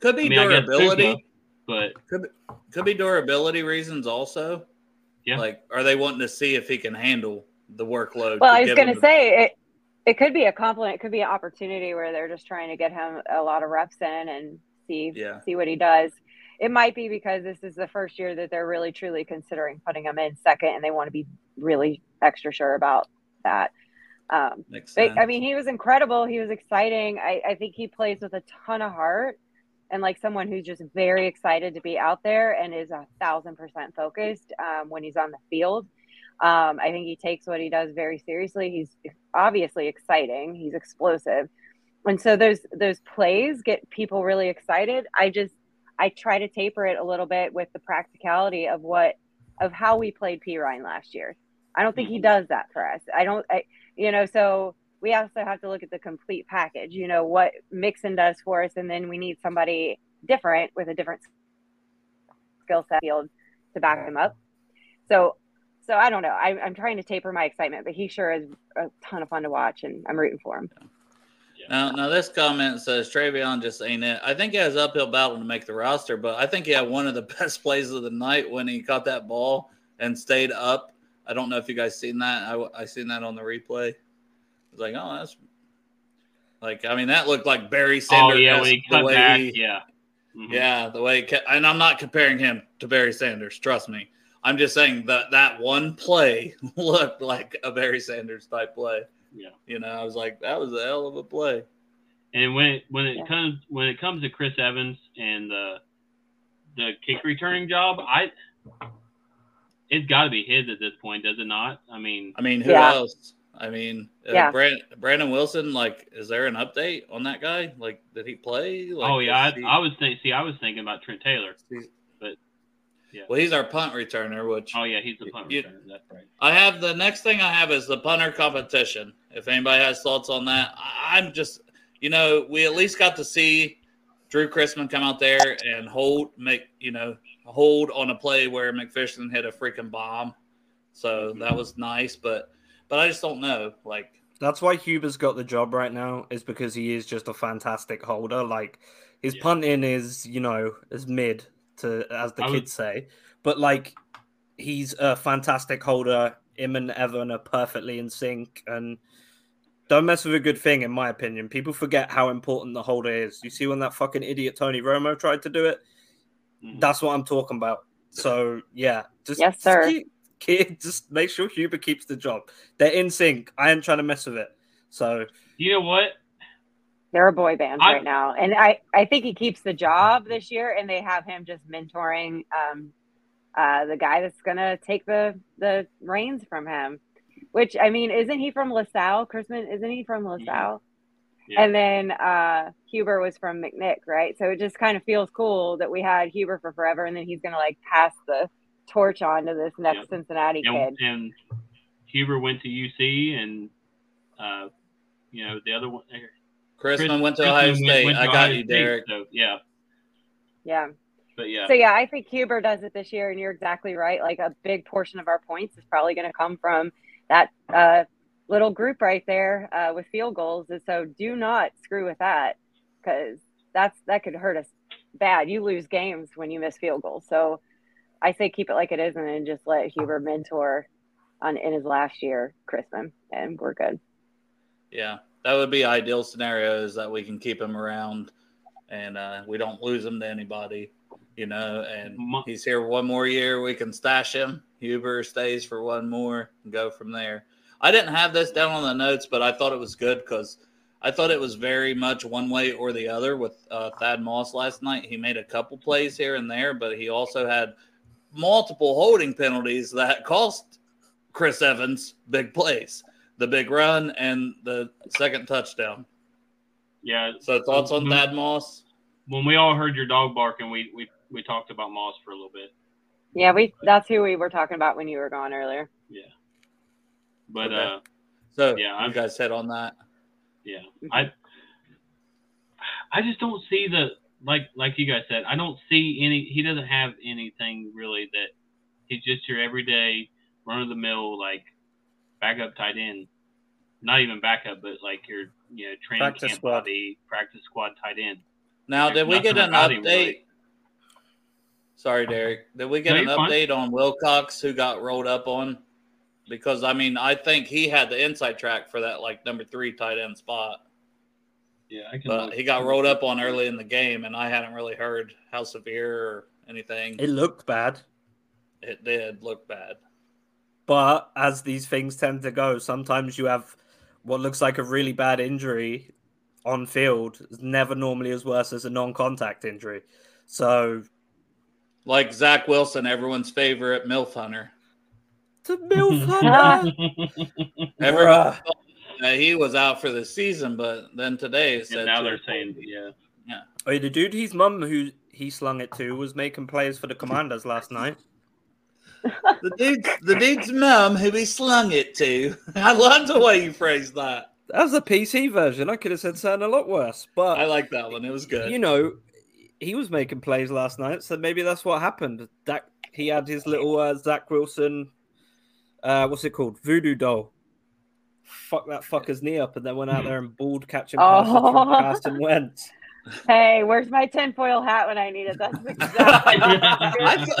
Could be I mean, durability, but could be, could be durability reasons also. Yeah. Like, are they wanting to see if he can handle the workload? Well, I was going to say it it could be a compliment. It could be an opportunity where they're just trying to get him a lot of reps in and see yeah. see what he does. It might be because this is the first year that they're really truly considering putting him in second, and they want to be really extra sure about that. Um, they, I mean, he was incredible. He was exciting. I, I think he plays with a ton of heart and like someone who's just very excited to be out there and is a thousand percent focused um, when he's on the field. Um, I think he takes what he does very seriously. He's obviously exciting. He's explosive, and so those those plays get people really excited. I just I try to taper it a little bit with the practicality of what of how we played Perine last year. I don't think he mm-hmm. does that for us. I don't. I you know so we also have to look at the complete package. You know what Mixon does for us, and then we need somebody different with a different skill set field to back him up. So so I don't know. I, am trying to taper my excitement, but he sure is a ton of fun to watch, and I'm rooting for him. Now, now this comment says Trayveon just ain't it. I think he has uphill battle to make the roster, but I think he had one of the best plays of the night when he caught that ball and stayed up. I don't know if you guys seen that. I I seen that on the replay. I was like, oh, that's like I mean that looked like Barry Sanders. Oh yeah, when he cut back, he, yeah, mm-hmm. yeah, the way. He, and I'm not comparing him to Barry Sanders. Trust me. I'm just saying that that one play looked like a Barry Sanders type play. Yeah. You know, I was like, that was a hell of a play. And when it, when it yeah. comes when it comes to Chris Evans and the the kick returning job, I it's got to be his at this point, does it not? I mean, I mean, who yeah. else? I mean, uh. Brand, Brandon Wilson. Like, is there an update on that guy? Like, did he play? Like, oh yeah, I, he... I was thinking. See, I was thinking about Trent Taylor. Yeah. Well, he's our punt returner, which oh yeah, he's the punt you, returner. That's right. I have the next thing I have is the punter competition. If anybody has thoughts on that, I'm just you know we at least got to see Drew Chrisman come out there and hold make you know hold on a play where McPherson hit a freaking bomb, so mm-hmm. that was nice. But but I just don't know like. That's why Huber's got the job right now, is because he is just a fantastic holder. Like his yeah. punting is, you know, is mid to as the kids say. But like he's a fantastic holder. Him and Evan are perfectly in sync and don't mess with a good thing, in my opinion. People forget how important the holder is. You see when that fucking idiot Tony Romo tried to do it? Mm. That's what I'm talking about. So yeah, just, yes, sir. Just keep, just make sure Huber keeps the job. They're in sync. I ain't trying to mess with it. So you know what? They're a boy band I, right now, and I I think he keeps the job this year, and they have him just mentoring um uh the guy that's gonna take the the reins from him. Which I mean, isn't he from LaSalle? Chrisman, isn't he from LaSalle? Yeah. And then uh, Huber was from McNick, right? So it just kind of feels cool that we had Huber for forever, and then he's going to like pass the torch on to this next. Cincinnati and, kid. And Huber went to UC, and uh, you know the other one. Chrisman Chris, went to Ohio State. Went, went to I got Ohio you, Derek. so yeah, yeah. But yeah. So yeah, I think Huber does it this year, and you're exactly right. Like a big portion of our points is probably going to come from that uh, little group right there uh, with field goals. And so do not screw with that because that's that could hurt us bad. You lose games when you miss field goals. So I say keep it like it is and then just let Huber mentor on in his last year, Chrisman, and we're good. Yeah, that would be ideal scenario is that we can keep him around and uh, we don't lose him to anybody, you know. And he's here one more year. We can stash him. Huber stays for one more and go from there. I didn't have this down on the notes, but I thought it was good because I thought it was very much one way or the other with uh, Thad Moss last night. He made a couple plays here and there, but he also had multiple holding penalties that cost Chris Evans big plays, the big run and the second touchdown. Yeah. So thoughts on Thad Moss? When we all heard your dog barking, we we we talked about Moss for a little bit. Yeah, we that's who we were talking about when you were gone earlier. Yeah. But okay. uh, so yeah, you I'm, guys said on that. Yeah, mm-hmm. I I just don't see the like like you guys said. I don't see any. He doesn't have anything really that he's just your everyday run of the mill like backup tight end. Not even backup, but like your you know training practice camp squad. body, practice squad tight end. Now, There's did we get an update? Really. Sorry, Derek. Did we get no, an update fine. on Wilcox who got rolled up on? because I mean I think he had the inside track for that like number three tight end spot. Yeah, I can. But he got rolled up on early in the game, and I hadn't really heard how severe or anything. It looked bad. It did look bad. But as these things tend to go, sometimes you have what looks like a really bad injury on field is never normally as worse as a non-contact injury. So, like Zach Wilson, everyone's favorite MILF hunter to MILF Hunter. Everyone he was out for the season, but then today said now they're saying yeah. Yeah. Oh, the dude his mum who he slung it to was making plays for the commanders last night. The dude the dude's mum who he slung it to. I love the way you phrased that. That was a PC version. I could have said something a lot worse, but I like that one. It was good. You know, he was making plays last night, so maybe that's what happened. That he had his little uh, Zach Wilson uh, what's it called? Voodoo doll. Fuck that fucker's knee up and then went out there and balled catching passes oh. Carson Wentz. Hey, where's my tinfoil hat when I need it? That's exactly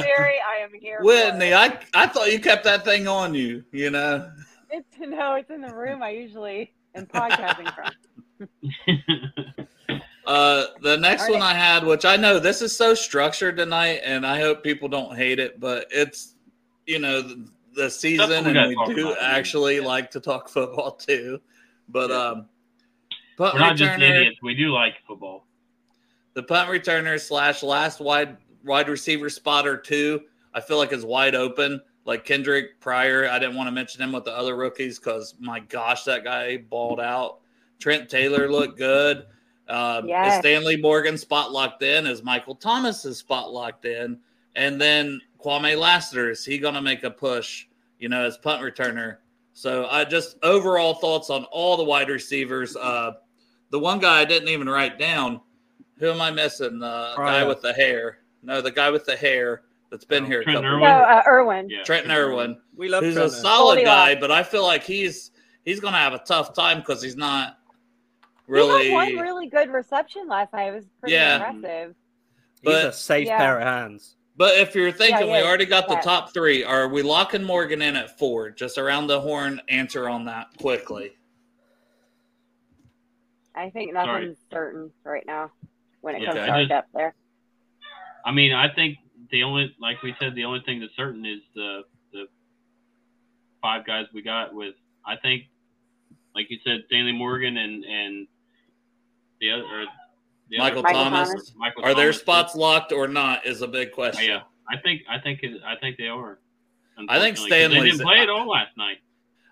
theory. I am here. Whitney, I I thought you kept that thing on you. You know. It's no, it's in the room. I usually am podcasting from. uh, the next one I had, which I know this is so structured tonight, and I hope people don't hate it, but it's you know the season, and we do actually yeah. like to talk football too. But yeah. um, punt we're not returner, just idiots. We do like football. The punt returner slash last wide wide receiver spotter too. I feel like is wide open. Like Kendric Pryor, I didn't want to mention him with the other rookies because my gosh, that guy balled out. Trent Taylor looked good. Um, yes. Stanley Morgan spot locked in? Is Michael Thomas's spot locked in? And then Kwamie Lassiter, is he going to make a push, you know, as punt returner? So I just overall thoughts on all the wide receivers. Uh, the one guy I didn't even write down. Who am I missing? The guy with the hair. No, the guy with the hair that's been oh, here. Trent Irwin. No, uh, Irwin. Yeah. Trenton Irwin. We love. Who's a solid guy, but I feel like he's he's going to have a tough time because he's not really. He had one really good reception last night. It was pretty yeah. impressive. But, he's a safe yeah. pair of hands. But if you're thinking yeah, yeah, we already got the top three, are we locking Morgan in at four? Just around the horn, answer on that quickly. I think nothing's Sorry. certain right now when it comes to our depth there. I mean, I think the only, like we said, the only thing that's certain is the the five guys we got with I think, like you said, Stanley Morgan and and the other. Or the Michael, other, Thomas. Thomas. Michael Are Thomas. their spots locked or not? Is a big question. yeah, I think I think it, I think they are. I think Stanley. They didn't play it all last night.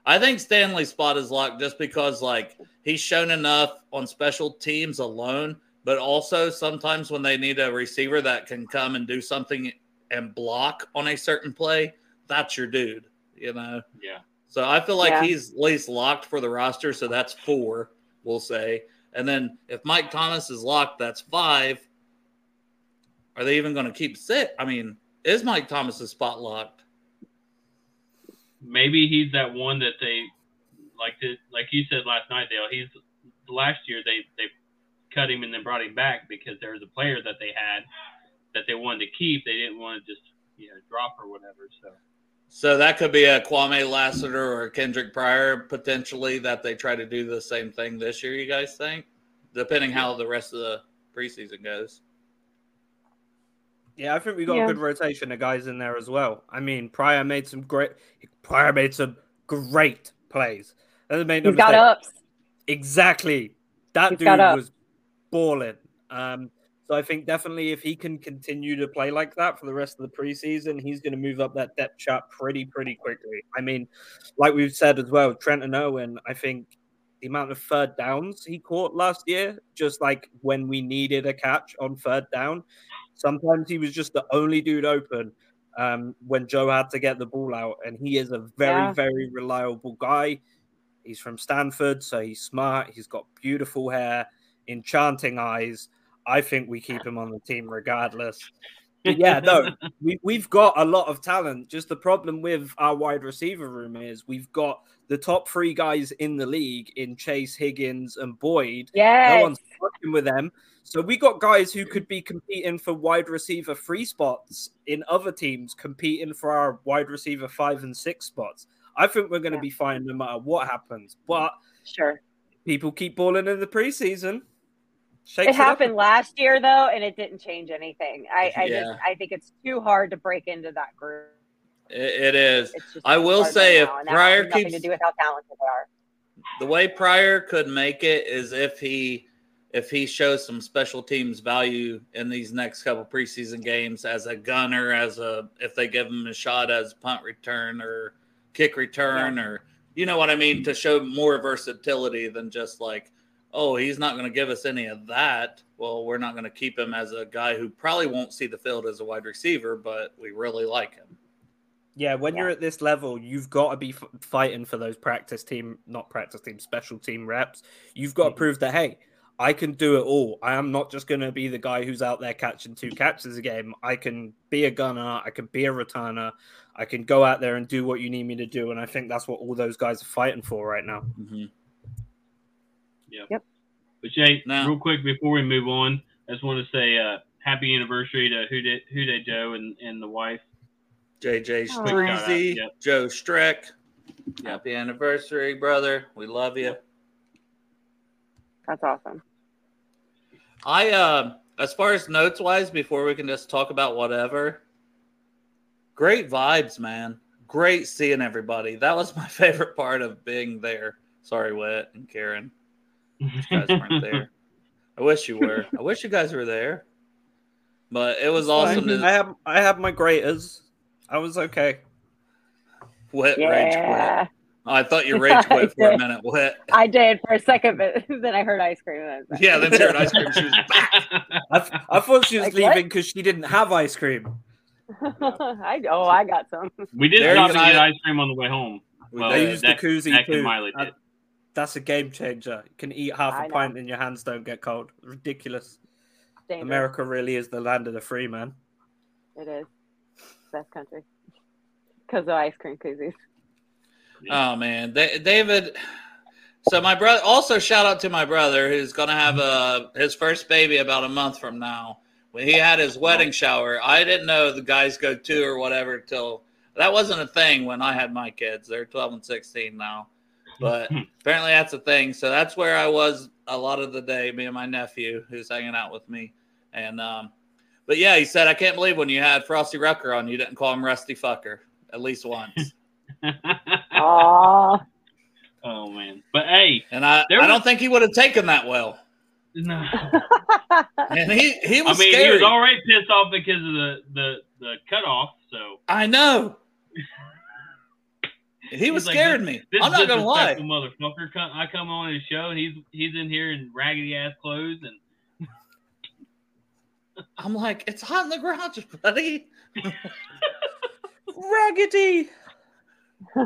I think Stanley's spot is locked just because like he's shown enough on special teams alone, but also sometimes when they need a receiver that can come and do something and block on a certain play, that's your dude, you know. Yeah. So I feel like Yeah. he's at least locked for the roster, so that's 4, we'll say. And then if Mike Thomas is locked, that's 5. Are they even going to keep sit? I mean, is Mike Thomas's spot locked? maybe he's that one that they like the, like you said last night, Dale. He's last year they they cut him and then brought him back because there was a player that they had that they wanted to keep. They didn't want to just you know drop or whatever. So So that could be a Kwamie Lassiter or a Kendric Pryor potentially that they try to do the same thing this year. You guys think, depending how the rest of the preseason goes. Yeah, I think we got Yeah. a good rotation of guys in there as well. I mean, Pryor made some great. Pryor made some great plays. And made no He's got mistake. ups. Exactly. That He's dude was balling. Um, so I think definitely if he can continue to play like that for the rest of the preseason, he's going to move up that depth chart pretty, pretty quickly. I mean, like we've said as well, Trenton Irwin, I think the amount of third downs he caught last year, just like when we needed a catch on third down, sometimes he was just the only dude open um, when Joe had to get the ball out. And he is a very, Yeah. very reliable guy. He's from Stanford, so he's smart. He's got beautiful hair, enchanting eyes. I think we keep him on the team regardless. But yeah, no, we, we've got a lot of talent. Just the problem with our wide receiver room is we've got the top three guys in the league in Chase, Higgins, and Boyd. Yeah, no one's working with them. So we got guys who could be competing for wide receiver free spots in other teams, competing for our wide receiver five and six spots. I think we're going to Yeah. be fine no matter what happens. But Sure. people keep balling in the preseason. Shakes It happened last year though, and it didn't change anything. I, I Yeah. just I think it's too hard to break into that group. It, it is. I will say if now, Pryor nothing keeps- to do with how talented they are. The way Pryor could make it is if he if he shows some special teams value in these next couple preseason games as a gunner, as a if they give him a shot as punt return or kick return or you know what I mean to show more versatility than just like oh he's not going to give us any of that. Well, we're not going to keep him as a guy who probably won't see the field as a wide receiver, but we really like him. Yeah, when Yeah. you're at this level, you've got to be f- fighting for those practice team, not practice team, special team reps. You've got to Mhm. prove that, hey, I can do it all. I am not just going to be the guy who's out there catching two catches a game. I can be a gunner. I can be a returner. I can go out there and do what you need me to do. And I think that's what all those guys are fighting for right now. Mm-hmm. But Jay, Now- real quick before we move on, I just want to say uh, happy anniversary to Hude, Hude Joe and, and the wife. JJ Aw. Streezy, Yep. Joe Streck. Happy anniversary, brother. We love you. That's awesome. I uh as far as notes wise, before we can just talk about whatever. Great vibes, man. Great seeing everybody. That was my favorite part of being there. Sorry, Wet and Karen. You guys weren't mm-hmm. there. I wish you were. I wish you guys were there. But it was awesome I to have I have my graters. I was okay. Wet rage quit. Oh, I thought you rage quit for a minute. Wet. I did for a second, but then I heard ice cream. and I was like- Yeah, then she heard ice cream. She was back. I, th- I thought she was Like leaving because she didn't have ice cream. I oh, I got some. we did There stop you and get ice cream on the way home. We Well, I did. used Dak- the koozie Dak and too. Miley did. That's a game changer. You can eat half I a know. pint and your hands don't get cold. Ridiculous. Dangerous. America really is the land of the free, man. It is best country because of ice cream koozies. Oh man, Da- David. So my brother. Also, shout out to my brother who's gonna have a his first baby about a month from now. When he had his wedding shower, I didn't know the guys go two or whatever till that wasn't a thing when I had my kids. They're twelve and sixteen now, but apparently that's a thing. So that's where I was a lot of the day. Me and my nephew who's hanging out with me, and um, but yeah, he said I can't believe when you had Frosty Rucker on, you didn't call him Rusty Fucker at least once. Aww. Oh man, but hey, and I, I was- don't think he would have taken that well. no. And he, he I mean, scary. he was already pissed off because of the the the cutoff. So I know. He was like, scaring this- me. this I'm not gonna lie. disrespectful motherfucker. Come, I come on his show, and he's he's in here in raggedy ass clothes, and I'm like, it's hot in the garage, buddy. Raggedy.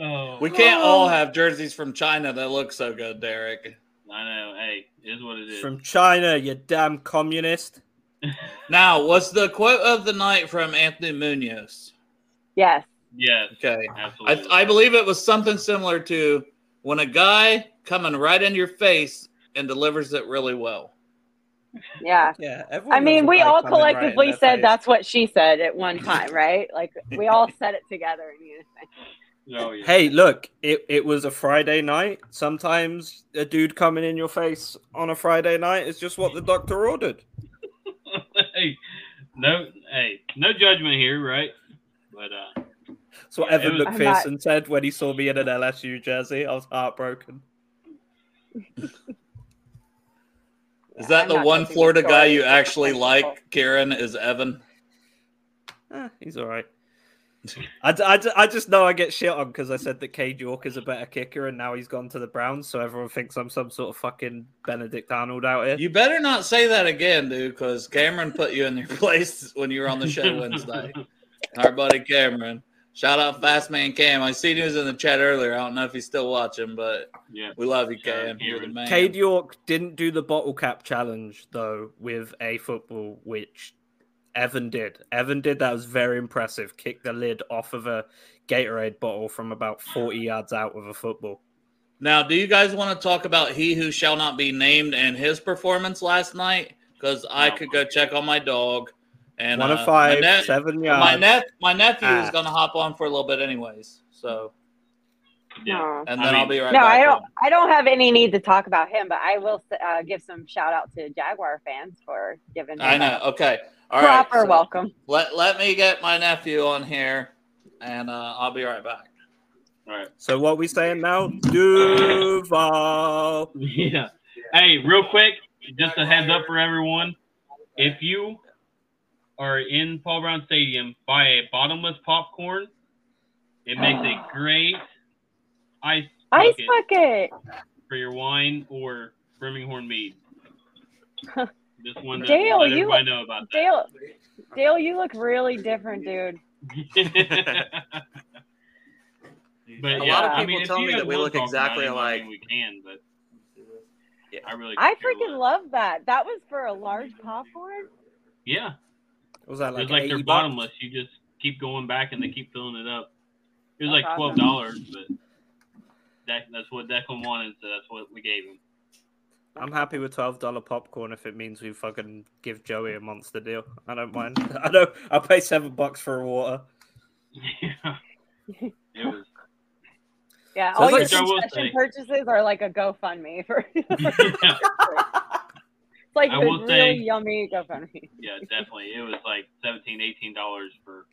oh, We can't all oh. have jerseys from China that look so good, Derek. I know. Hey, it is what it is. From China, you damn communist. Now, was the quote of the night from Anthony Munoz? yes. Yes, Okay. absolutely. I, I believe it was something similar to when a guy coming right in your face and delivers it really well. Yeah. Yeah, I mean, we all coming right collectively said face. that's what she said at one time, right? Like we all said it together in unison. oh, yeah. Hey, look, it, it was a Friday night. Sometimes a dude coming in your face on a Friday night is just what the doctor ordered. hey, no, hey, no judgment here, right? But uh, That's what Evan was- I'm McPherson said when he saw me in an LSU jersey. I was heartbroken. Is that I'm the one Florida guy you actually It's like, Karen, is Evan? Eh, he's all right. I, d- I, d- I just know I get shit on because I said that Cade York is a better kicker and now he's gone to the Browns, so everyone thinks I'm some sort of fucking Benedict Arnold out here. You better not say that again, dude, because Cameron put you in your place when you were on the show Wednesday. Our buddy Cameron. Shout out Fast Man Cam. I seen he was in the chat earlier. I don't know if he's still watching, but yeah, we love you, Shout out Cam. You're the man. Cade York didn't do the bottle cap challenge though with a football, which Evan did. Evan did that was very impressive. Kicked the lid off of a Gatorade bottle from about 40 yards out with a football. Now, do you guys want to talk about he who shall not be named and his performance last night? Because I No. could go check on my dog. And One uh, of five, my, ne- seven my, yards. nep- my nephew is Ah. going to hop on for a little bit, anyways. So, yeah. No. and I then I will mean- be right No, back. I don't. I don't have any need to talk about him, but I will uh, give some shout out to Jaguar fans for giving. I him know. a Okay. All right. proper so welcome. Let let me get my nephew on here, and uh, I'll be right back. All right. So what we saying now? Duval. Yeah. Hey, real quick, just a heads up for everyone. If you are in Paul Brown Stadium, buy a bottomless popcorn. It makes a great ice Ice bucket bucket. for your wine or Birmingham mead. Just wanted to Dale, you- everybody know about Dale, Dale, you look really different, dude. that. but A yeah, lot of I people mean, tell me that we look exactly him, I alike. we can, but Yeah. I really. I freaking love that. That was for a large popcorn. Yeah, What was that like? it's like they're bucks? bottomless. You just keep going back and they keep filling it up. It was That's like twelve awesome. dollars, but that, that's what Declan wanted, so that's what we gave him. I'm happy with twelve dollar popcorn if it means we fucking give Joey a monster deal. I don't mind. I know I'll pay seven bucks for a water. yeah, it was. Yeah, So all your like- concession purchases are like a GoFundMe for. yeah, like I a will really say- yummy GoFundMe. yeah, definitely. It was like 17 dollars for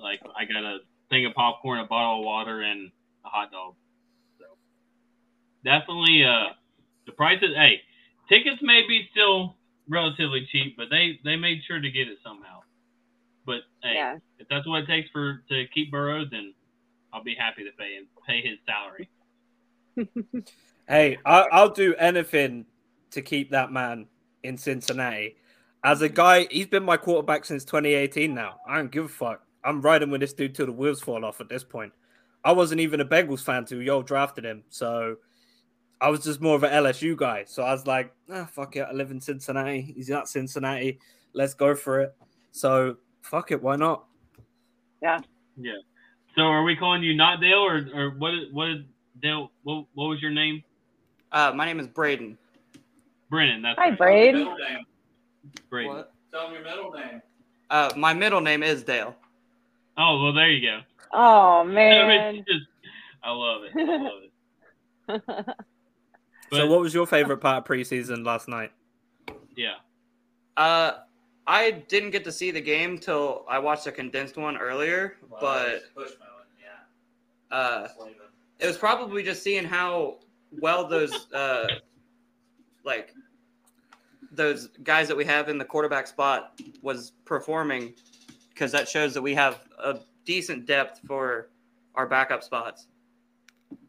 like I got a thing of popcorn, a bottle of water, and a hot dog. So definitely, uh, the prices. Hey, tickets may be still relatively cheap, but they they made sure to get it somehow. But hey, Yeah. if that's what it takes for to keep Burrow, then I'll be happy to pay him pay his salary. Hey, I, I'll do anything to keep that man in Cincinnati. As a guy, he's been my quarterback since 2018 now. I don't give a fuck. I'm riding with this dude till the wheels fall off at this point. I wasn't even a Bengals fan till y'all drafted him. So I was just more of an LSU guy. So I was like, ah, fuck it. I live in Cincinnati. He's at Cincinnati. Let's go for it. So fuck it. Why not? Yeah. Yeah. So are we calling you not Dale or or what is what is Dale? What what was your name? Uh, my name is Braden. Brennan. That's Hi, right. Braid. Middle What? Tell me your middle name. Uh, my middle name is Dale. Oh well, there you go. Oh I, man. mean, just- I love it. I love it. so what was your favorite part of preseason last night? Yeah. Uh, I didn't get to see the game till I watched a condensed one earlier, but Push my way. uh, it was probably just seeing how well those uh, like those guys that we have in the quarterback spot was performing because that shows that we have a decent depth for our backup spots.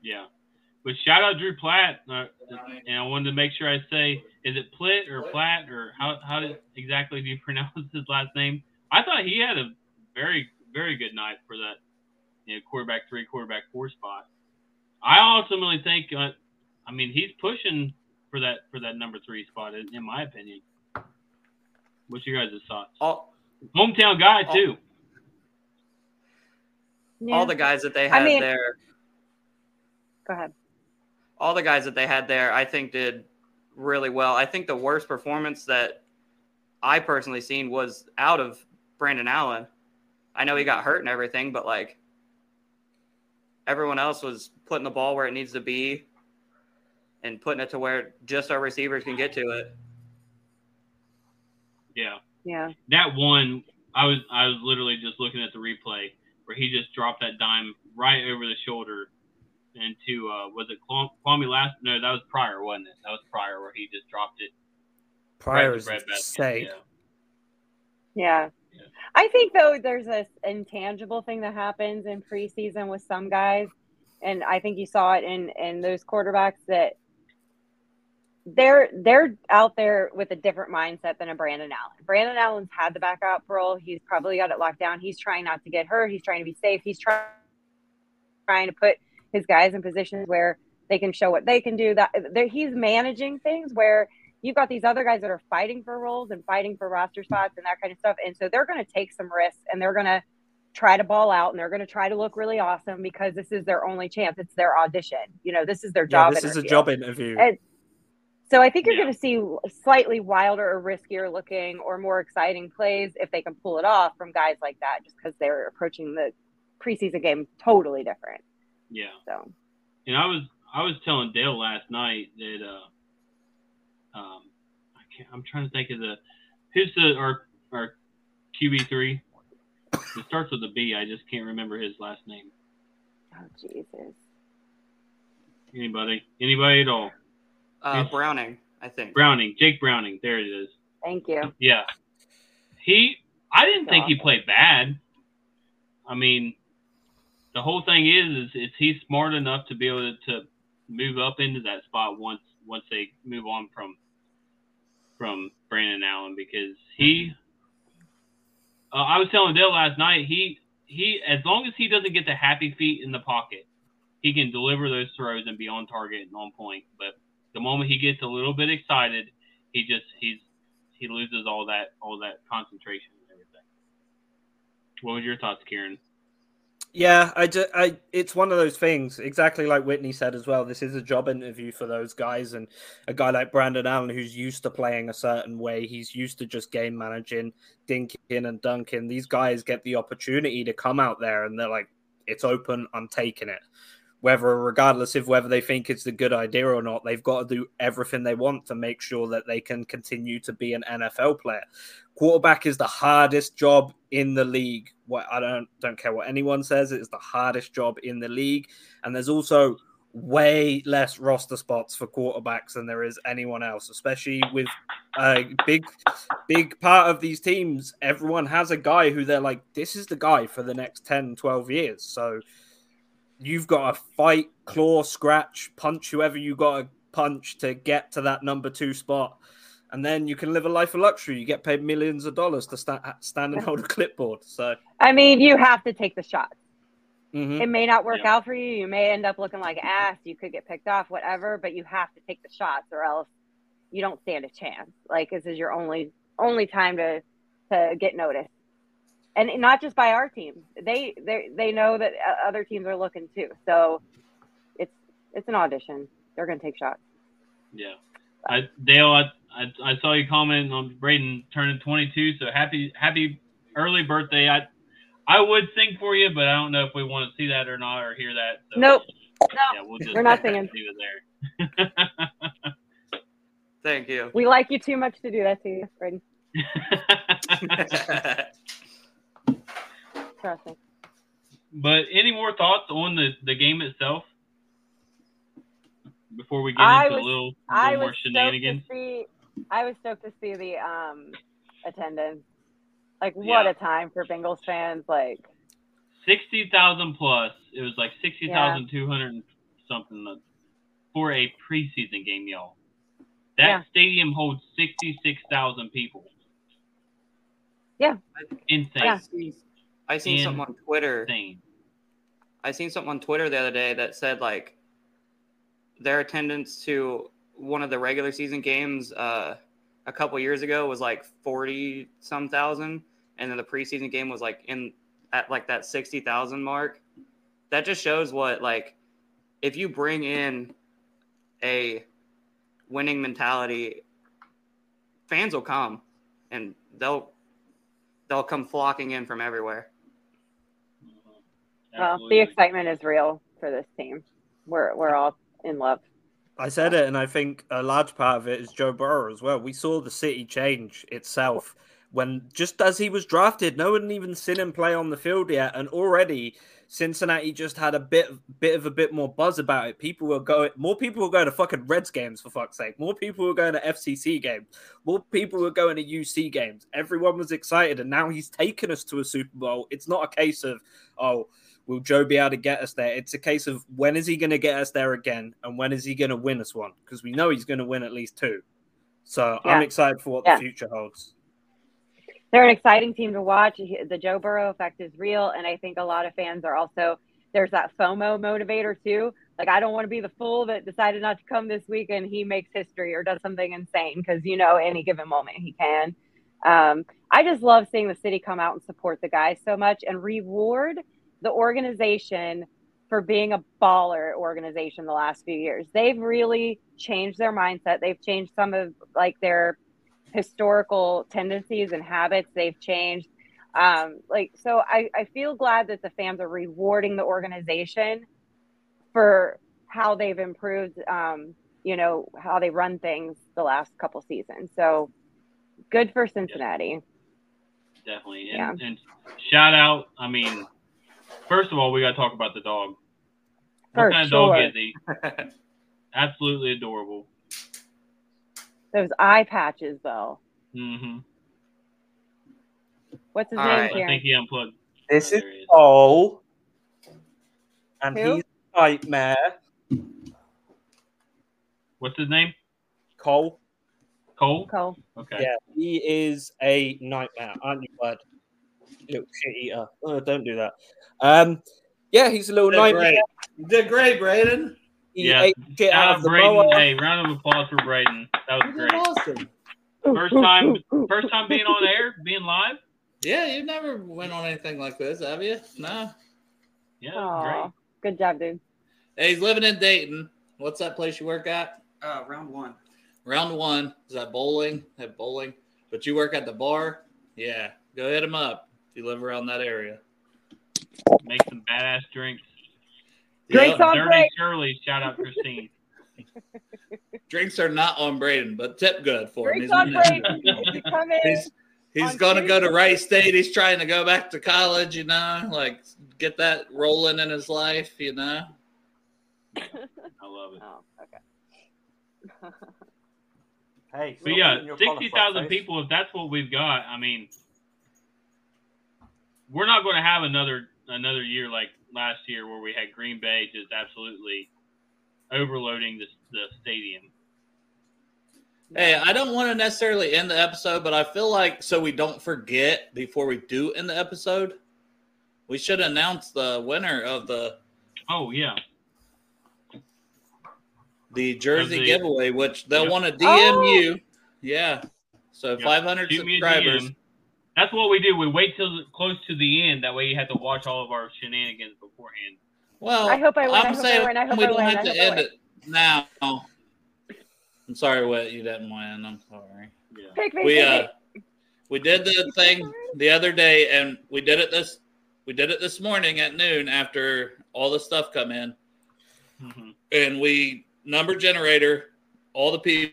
Yeah. But shout out Drew Platt, uh, and I wanted to make sure I say, is it Plitt or Platt or how how did, exactly do you pronounce his last name? I thought he had a very very good night for that, you know, quarterback three, quarterback four spot. I ultimately think, uh, I mean, he's pushing for that for that number three spot, in, in my opinion. What's your guys' thoughts? All Hometown guy all- too. Yeah. all the guys that they had mean- there, Go ahead. all the guys that they had there, I think did really well. I think the worst performance that I personally seen was out of Brandon Allen. I know he got hurt and everything, but like everyone else was putting the ball where it needs to be and putting it to where just our receivers can get to it. Yeah. Yeah. that one, I was I was literally just looking at the replay where he just dropped that dime right over the shoulder into uh was it Kwamie Kwamie last? No, that was Pryor, wasn't it? That was Pryor where he just dropped it right in Pryor the is breadbasket. insane. Yeah. Yeah. Yeah. I think though there's this intangible thing that happens in preseason with some guys, and I think you saw it in in those quarterbacks that they're they're out there with a different mindset than a Brandon Allen. Brandon Allen's had the backup role. He's probably got it locked down. He's trying not to get hurt. He's trying to be safe. He's trying trying to put his guys in positions where they can show what they can do. That that he's managing things where you've got these other guys that are fighting for roles and fighting for roster spots and that kind of stuff. And so they're going to take some risks and they're going to try to ball out and they're going to try to look really awesome because this is their only chance. It's their audition. You know, this is their Yeah, job. this is a job interview. And so I think you're Yeah. going to see slightly wilder or riskier looking or more exciting plays if they can pull it off from guys like that, just because they're approaching the preseason game totally different. Yeah. So And I was I was telling Dale last night that uh um I can't I'm trying to think of the who's the our our QB three. It starts with a B. I just can't remember his last name. oh Jesus. Anybody? Anybody at all? Uh, Browning, I think. Browning, Jake Browning. There it is. Thank you. Yeah. He I didn't think he played bad. I mean, the whole thing is is, is he's smart enough to be able to, to move up into that spot once once they move on from from Brandon Allen because he uh, I was telling Dale last night he he as long as he doesn't get the happy feet in the pocket, he can deliver those throws and be on target and on point. But the moment he gets a little bit excited, he just he's he loses all that all that concentration and everything. What was your thoughts, Kieran? Yeah, I, just, I, it's one of those things. Exactly like Whitney said as well. This is a job interview for those guys, and a guy like Brandon Allen, who's used to playing a certain way, he's used to just game managing, dinking and dunking. These guys get the opportunity to come out there, and they're like, "It's open. I'm taking it." Whether, regardless of whether they think it's a good idea or not, they've got to do everything they want to make sure that they can continue to be an NFL player. Quarterback is the hardest job in the league. What I don't don't care what anyone says, it's the hardest job in the league. And there's also way less roster spots for quarterbacks than there is anyone else, especially with a big big part of these teams. Everyone has a guy who they're like, this is the guy for the next 10, 12 years. So you've got to fight, claw, scratch, punch whoever you got to punch to get to that number two spot. And then you can live a life of luxury. You get paid millions of dollars to sta- stand and hold a clipboard. So, I mean, you have to take the shot. mhm. It may not work Yeah. out for you. You may end up looking like ass. You could get picked off, whatever. But you have to take the shots, or else you don't stand a chance. Like this is your only only time to to get noticed, and not just by our team. They they they know that uh, other teams are looking too. So it's it's an audition. They're gonna take shots. Yeah, I, Dale, I, I I saw you comment on Braden turning 22, so happy happy early birthday. I I would sing for you, but I don't know if we want to see that or not or hear that. So, Nope. Yeah, we'll just We're not singing. leave it there. Thank you. We like you too much to do that to you, Braden. Trust me. but any more thoughts on the the game itself before we get I into was- a little, I little more was stoked shenanigans? to see. I was stoked to see the um attendance. Like, what Yeah. a time for Bengals fans! Like, Sixty thousand plus. It was like sixty thousand two hundred something for a preseason game, y'all. That Yeah. stadium holds sixty six thousand people. Yeah. That's insane. I seen, something on Twitter. I seen something on Twitter the other day that said like their attendance to one of the regular season games uh, a couple years ago was like forty some thousand, and then the preseason game was like in at like that sixty thousand mark. That just shows what like if you bring in a winning mentality, fans will come and they'll they'll come flocking in from everywhere. Well, the excitement is real for this team. We're we're all in love. I said it, and I think a large part of it is Joe Burrow as well. We saw the city change itself when just as he was drafted, no one had even seen him play on the field yet, and already Cincinnati just had a bit bit of a bit more buzz about it. People were going, more people were going to fucking Reds games for fuck's sake. More people were going to FCC games. More people were going to UC games. Everyone was excited, and now he's taken us to a Super Bowl. It's not a case of oh will Joe be able to get us there? It's a case of when is he going to get us there again, and when is he going to win us one? Because we know he's going to win at least two. So I'm excited for what Yeah. the future holds. they're an exciting team to watch. The Joe Burrow effect is real, and I think a lot of fans are also there's that FOMO motivator too. Like I don't want to be the fool that decided not to come this week and he makes history or does something insane because you know any given moment he can. Um, I just love seeing the city come out and support the guys so much and reward the organization for being a baller organization the last few years. They've really changed their mindset. They've changed some of like their historical tendencies and habits they've changed um, like so I, I feel glad that the fans are rewarding the organization for how they've improved um, you know how they run things the last couple seasons so good for cincinnati Definitely. Yeah. And, and shout out, I mean, first of all, we got to talk about the dog. For what kind sure. of dog is he? Absolutely adorable. those eye patches though hmm what's his All name right. I think he unplugged. This Oh, is there is. Cole, and Who? he's a nightmare. What's his name? Cole, Cole? Cole. Okay. yeah, he is a nightmare, aren't you, bud? Little shit eater. Oh, don't do that. Um, yeah, he's a little Did nightmare. great. You did great, Braden. He Yeah. ate shit Shout out out of the Braden. Hey, round of applause for Braden. That was You great. awesome. First time, first time being on air, being live. Yeah, you never went on anything like this, have you? No. Yeah, Aw, good job dude Hey, he's living in Dayton. What's that place you work at? Uh, round one. Round one. Is that bowling? Have bowling? But you work at the bar? Yeah. Go hit him up if you live around that area. Make some badass drinks. Drinks Yep. on Dirty break. Shirley. Shout out Christine. Drinks are not on Braden, but tip good for him. drinks He's- on break if you come in He's he's going to go to Wright State. He's trying to go back to college. You know, like get that rolling in his life. You know. I love it. oh okay Hey, But yeah, sixty thousand people. If that's what we've got, I mean, we're not going to have another another year like last year where we had Green Bay just absolutely overloading the the stadium. Hey, I don't want to necessarily end the episode, but I feel like so we don't forget before we do end the episode, we should announce the winner of the Oh yeah, the jersey the- giveaway, which they'll Yep. want to DM Oh! you. Yeah. So Yep. 500 Shoot me a subscribers. DM. That's what we do. We wait till close to the end. That way you have to watch all of our shenanigans beforehand. Well, I hope I win, I I'm hope I saying win, I hope we I don't win, have I to end it now. I'm sorry, what you didn't win. I'm sorry. Yeah. pick me We pick uh, me. we did the thing the other day, and we did it this we did it this morning at noon after all the stuff come in, Mhm. and we number generator. All the pe-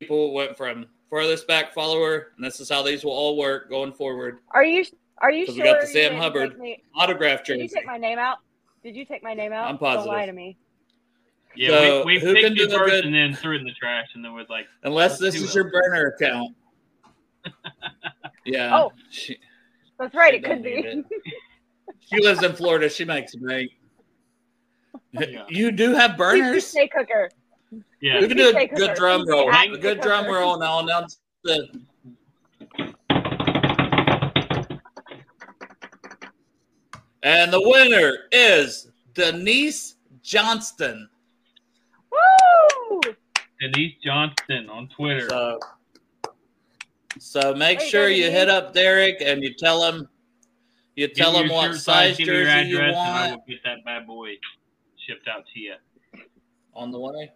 people went from farthest back follower, and this is how these will all work going forward. Are you Are you sure? We got the Sam Hubbard me, autograph jersey. Did you take my name out? Did you take my name out? I'm positive. Don't lie to me. Yeah, so we, we picked you first good... and then threw it in the trash, and then was like, unless this is your burner account. yeah. Oh, she, that's right. It could be. It. she lives in Florida. She makes me. Yeah. You do have burners. Steak cooker. Yeah, we can do a good drum roll. A good drum roll, and I'll announce the. And the winner is Denise Johnston. Woo! Denise Johnston on Twitter. So, so make sure you hit up Derek and you tell him you tell him what size jersey you want. I will get that bad boy shipped out to you on the way.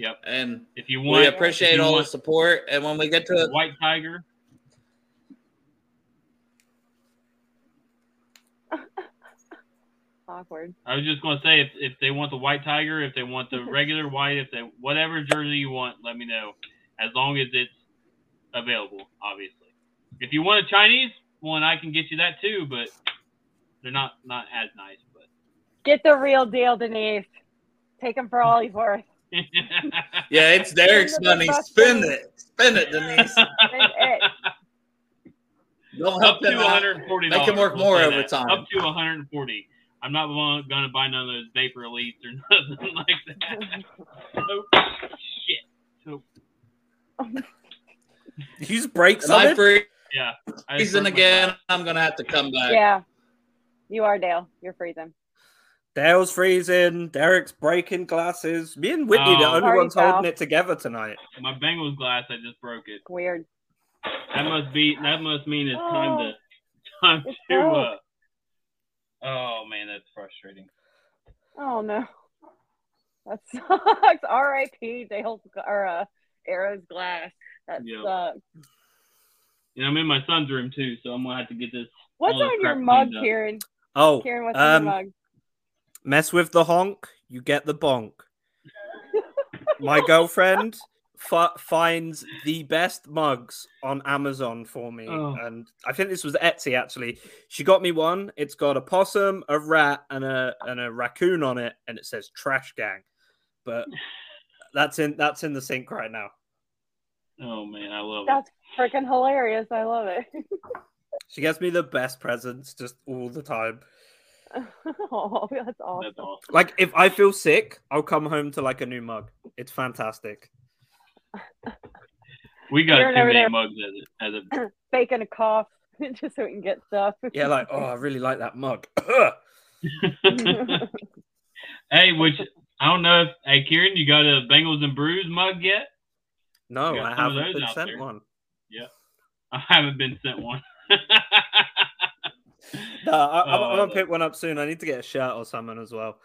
Yep. And if you want, we appreciate all the support. And when we get to White Tiger, awkward. I was just gonna say if, if they want the white tiger, if they want the regular white, if they whatever jersey you want, let me know. As long as it's available, obviously. If you want a Chinese one, I can get you that too, but they're not not as nice. But get the real deal, Denise. Take them for all he's worth. Yeah, it's Derek's money. Spend it. Spend it, Denise. Spend it. Don't help up to 140. Make him work more over time. Up to 140. I'm not going to buy none of those vapor elites or nothing like that. oh, shit. So. you just break something? Free- yeah. Freezing again. I'm going to have to come back. Yeah. You are, Dale. You're freezing. Dale's freezing. Derek's breaking glasses. Me and Whitney, oh, the only ones holding it together tonight. My Bengals glass, I just broke it. Weird. That must be. That must mean it's time to time to uh, Oh man, that's frustrating. Oh no, that sucks. R.I.P. Dale's or uh, Arrow's glass. That yep. sucks. You know, I'm in my son's room too, so I'm gonna have to get this. What's on your mug, Kieran? Oh, Kieran, what's um, on your mug? Mess with the honk, you get the bonk. my girlfriend f- finds the best mugs on Amazon for me, oh. and I think this was Etsy actually. She got me one. It's got a possum, a rat, and a and a raccoon on it, and it says "Trash Gang." But that's in that's in the sink right now. Oh man, I love that's it. That's freaking hilarious. I love it. she gets me the best presents just all the time. oh, that's awesome. that's awesome. Like if I feel sick, I'll come home to like a new mug. It's fantastic. We got too many mugs as a, as a faking a cough just so we can get stuff. yeah, like oh, I really like that mug. hey, which I don't know if hey Kieran, you got a Bengals and Brews mug yet? No, I haven't been sent there. one. Yeah, I haven't been sent one. no, I, am oh, gonna pick one up soon. I need to get a shirt or something as well.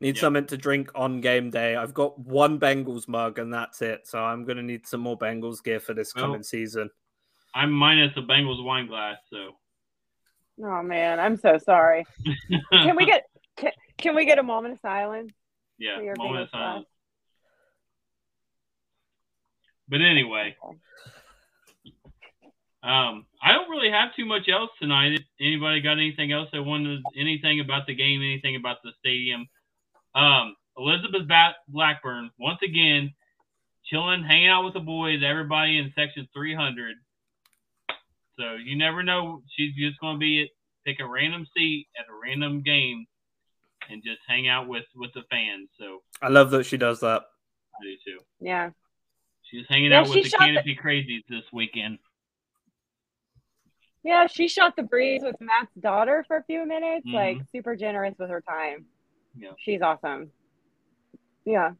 Need yep. something to drink on game day. I've got one Bengals mug and that's it. So I'm gonna need some more Bengals gear for this well, coming season. I'm minus a Bengals wine glass, so. Oh man, I'm so sorry. can we get can, can, we get a moment of silence? Yeah, moment of silence. But anyway, um, I don't really have too much else tonight. Anybody got anything else they wanted? Anything about the game? Anything about the stadium? Um, Elizabeth Blackburn, once again, chilling, hanging out with the boys, everybody in section 300. So you never know. She's just going to be at, pick a random seat at a random game and just hang out with with the fans. So I love that she does that. I do too. Yeah. She's hanging yeah, out with the Canopy the... Crazies this weekend. Yeah, she shot the breeze with Matt's daughter for a few minutes. Mm-hmm. Like super generous with her time. Yeah. She's awesome. Yeah.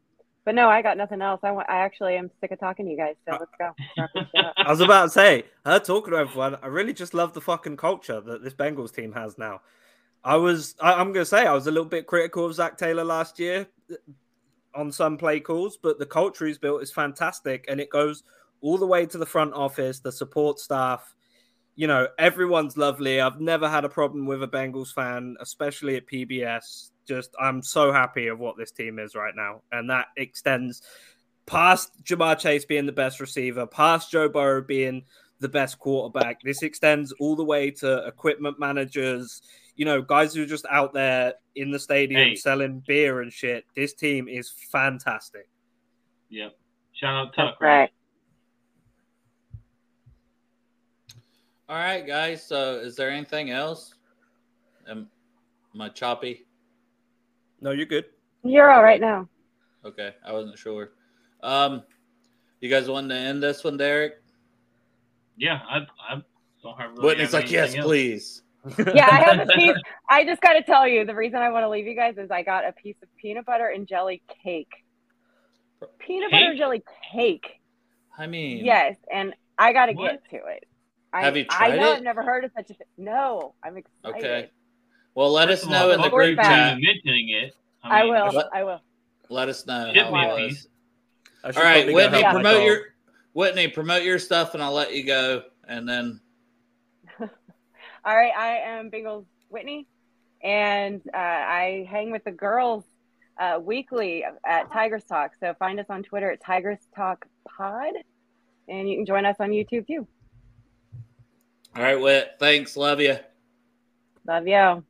But no, I got nothing else. I want. I actually am sick of talking to you guys. So let's go. I was about to say, her talking to everyone. I really just love the fucking culture that this Bengals team has now. I was. I, am gonna say I was a little bit critical of Zac Taylor last year on some play calls, but the culture he's built is fantastic, and it goes all the way to the front office, the support staff. You know, everyone's lovely. I've never had a problem with a Bengals fan, especially at PBS just I'm so happy of what this team is right now, and that extends past Ja'Marr Chase being the best receiver, past Joe Burrow being the best quarterback. This extends all the way to equipment managers, you know, guys who are just out there in the stadium Hey. selling beer and shit. This team is fantastic. Yep. Shout out Tuck. Right. All right, guys. So, is there anything else? Am, am I choppy? No, you're good. You're all right now. Okay, I wasn't sure. Um, you guys want to end this one, Derek? Yeah, I, I don't have really Whitney's like, yes, else. please. Yeah, I have a piece. I just got to tell you, the reason I want to leave you guys is I got a piece of peanut butter and jelly cake. Peanut butter and jelly cake. I mean, Yes, and I got to get to it. I, Have you tried I know it? I've never heard of such a thing. No, I'm excited. Okay. Well, let us First of know all, in the group you for chat. mentioning it. I mean, will. What? I will. Let us know Ship me a piece. I All right, Whitney, help my promote your Whitney, promote your stuff, and I'll let you go. And then, All right, I am Bengals Whitney, and uh, I hang with the girls uh, weekly at Tigers Talk. So find us on Twitter at Tigers Talk Pod, and you can join us on YouTube too. All right, Whit, thanks, love you, Love you.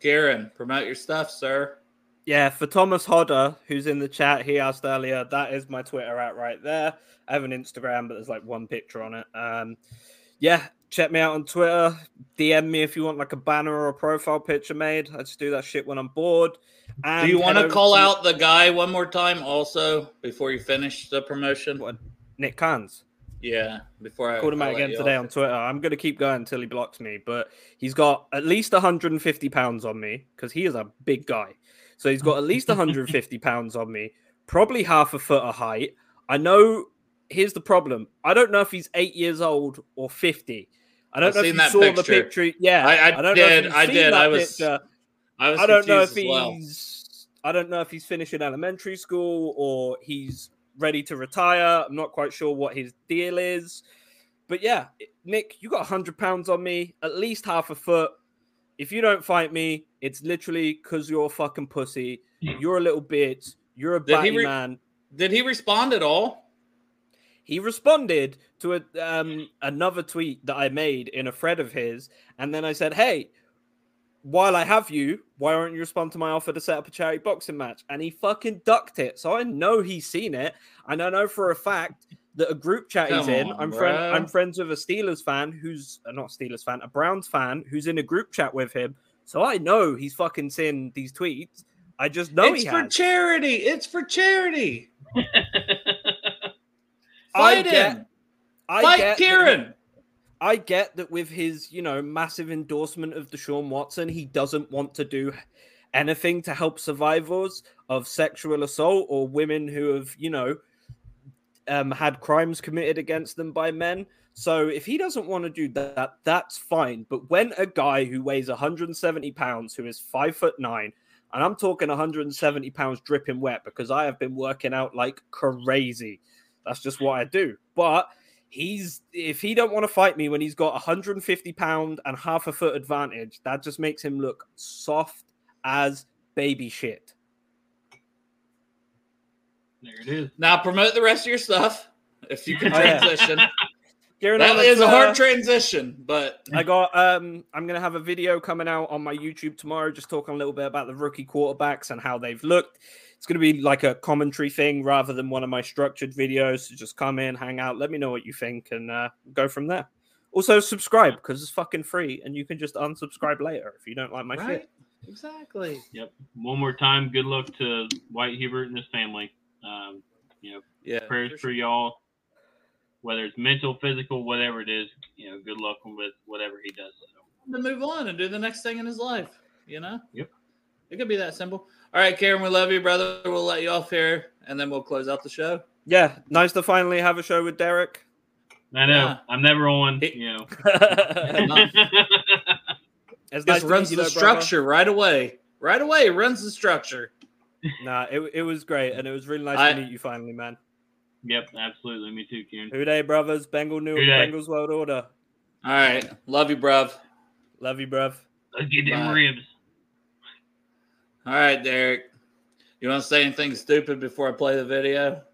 Kieran. Promote your stuff, sir. Yeah, for Thomas Hodder, who's in the chat, he asked earlier, that is my Twitter at right there. I have an Instagram, but there's like one picture on it. Um, yeah, check me out on Twitter. DM me if you want like a banner or a profile picture made. I just do that shit when I'm bored. And Do you want to over call out the guy one more time, also, before you finish the promotion? What? Nick Kans? Yeah, before I Called him out again today off. on Twitter. I'm going to keep going until he blocks me, but he's got at least 150 pounds on me because he is a big guy. So he's got at least 150 pounds on me, probably half a foot of height. I know. Here's the problem. I don't know if he's eight years old or 50. I don't I've know if you saw the picture. picture. Yeah, I- I don't know if I did. I was- picture. I was I don't know if as well. he's. I don't know if he's finishing elementary school or he's ready to retire. I'm not quite sure what his deal is, but yeah, Nick, you got hundred pounds on me, at least half a foot. If you don't fight me, it's literally because you're a fucking pussy. You're a little bitch. You're a batty re- man. Did he respond at all? He responded to a, um, another tweet that I made in a thread of his, and then I said, "Hey, while I have you, why don't you respond to my offer to set up a charity boxing match?" And he fucking ducked it. So I know he's seen it, and I know for a fact that a group chat he's Come in. on, I'm friend. I'm friends with a Steelers fan who's uh, not a Steelers fan, a Browns fan who's in a group chat with him. So I know he's fucking seen these tweets. I just know it's he for has. charity. It's for charity. I Fight get- him. I Fight get that Kieran. I get that with his, you know, massive endorsement of Deshaun Watson, he doesn't want to do anything to help survivors of sexual assault or women who have, you know, um, had crimes committed against them by men. So if he doesn't want to do that, that's fine. But when a guy who weighs 170 pounds, who is five foot nine, and I'm talking 170 pounds dripping wet because I have been working out like crazy. That's just what I do. But he's if he don't want to fight me when he's got 150 pound and half a foot advantage, that just makes him look soft as baby shit. there it is. Now promote the rest of your stuff if you can Oh, transition. Kieran that Allen, is a uh, hard transition, but I got um I'm gonna have a video coming out on my YouTube tomorrow, just talking a little bit about the rookie quarterbacks and how they've looked. It's gonna be like a commentary thing rather than one of my structured videos. So just come in, hang out, let me know what you think, and uh, go from there. Also subscribe because it's fucking free, and you can just unsubscribe later if you don't like my right, shit. exactly. Yep. One more time, good luck to Wyatt Hubert and his family. Um, you know, Yeah, prayers for for y'all. Whether it's mental, physical, whatever it is, you know, good luck with whatever he does. So, to move on and do the next thing in his life. You know. Yep. It could be that simple. All right, Karen, we love you, brother. We'll let you off here, and then we'll close out the show. Yeah, nice to finally have a show with Derek. I know Yeah. I'm never on. It- You know. it's Just nice runs the you, though, brother. structure right away. Right away, runs the structure. Nah, it, it was great, and it was really nice I- to meet you finally, man. Yep, absolutely. Me too, Kieran. Who Dey, brothers? Bengal New Who? Bengals World Order. All right, love you, bruv. Love you, bruv. Let's get them Bye. ribs. All right, Derek. You want to say anything stupid before I play the video?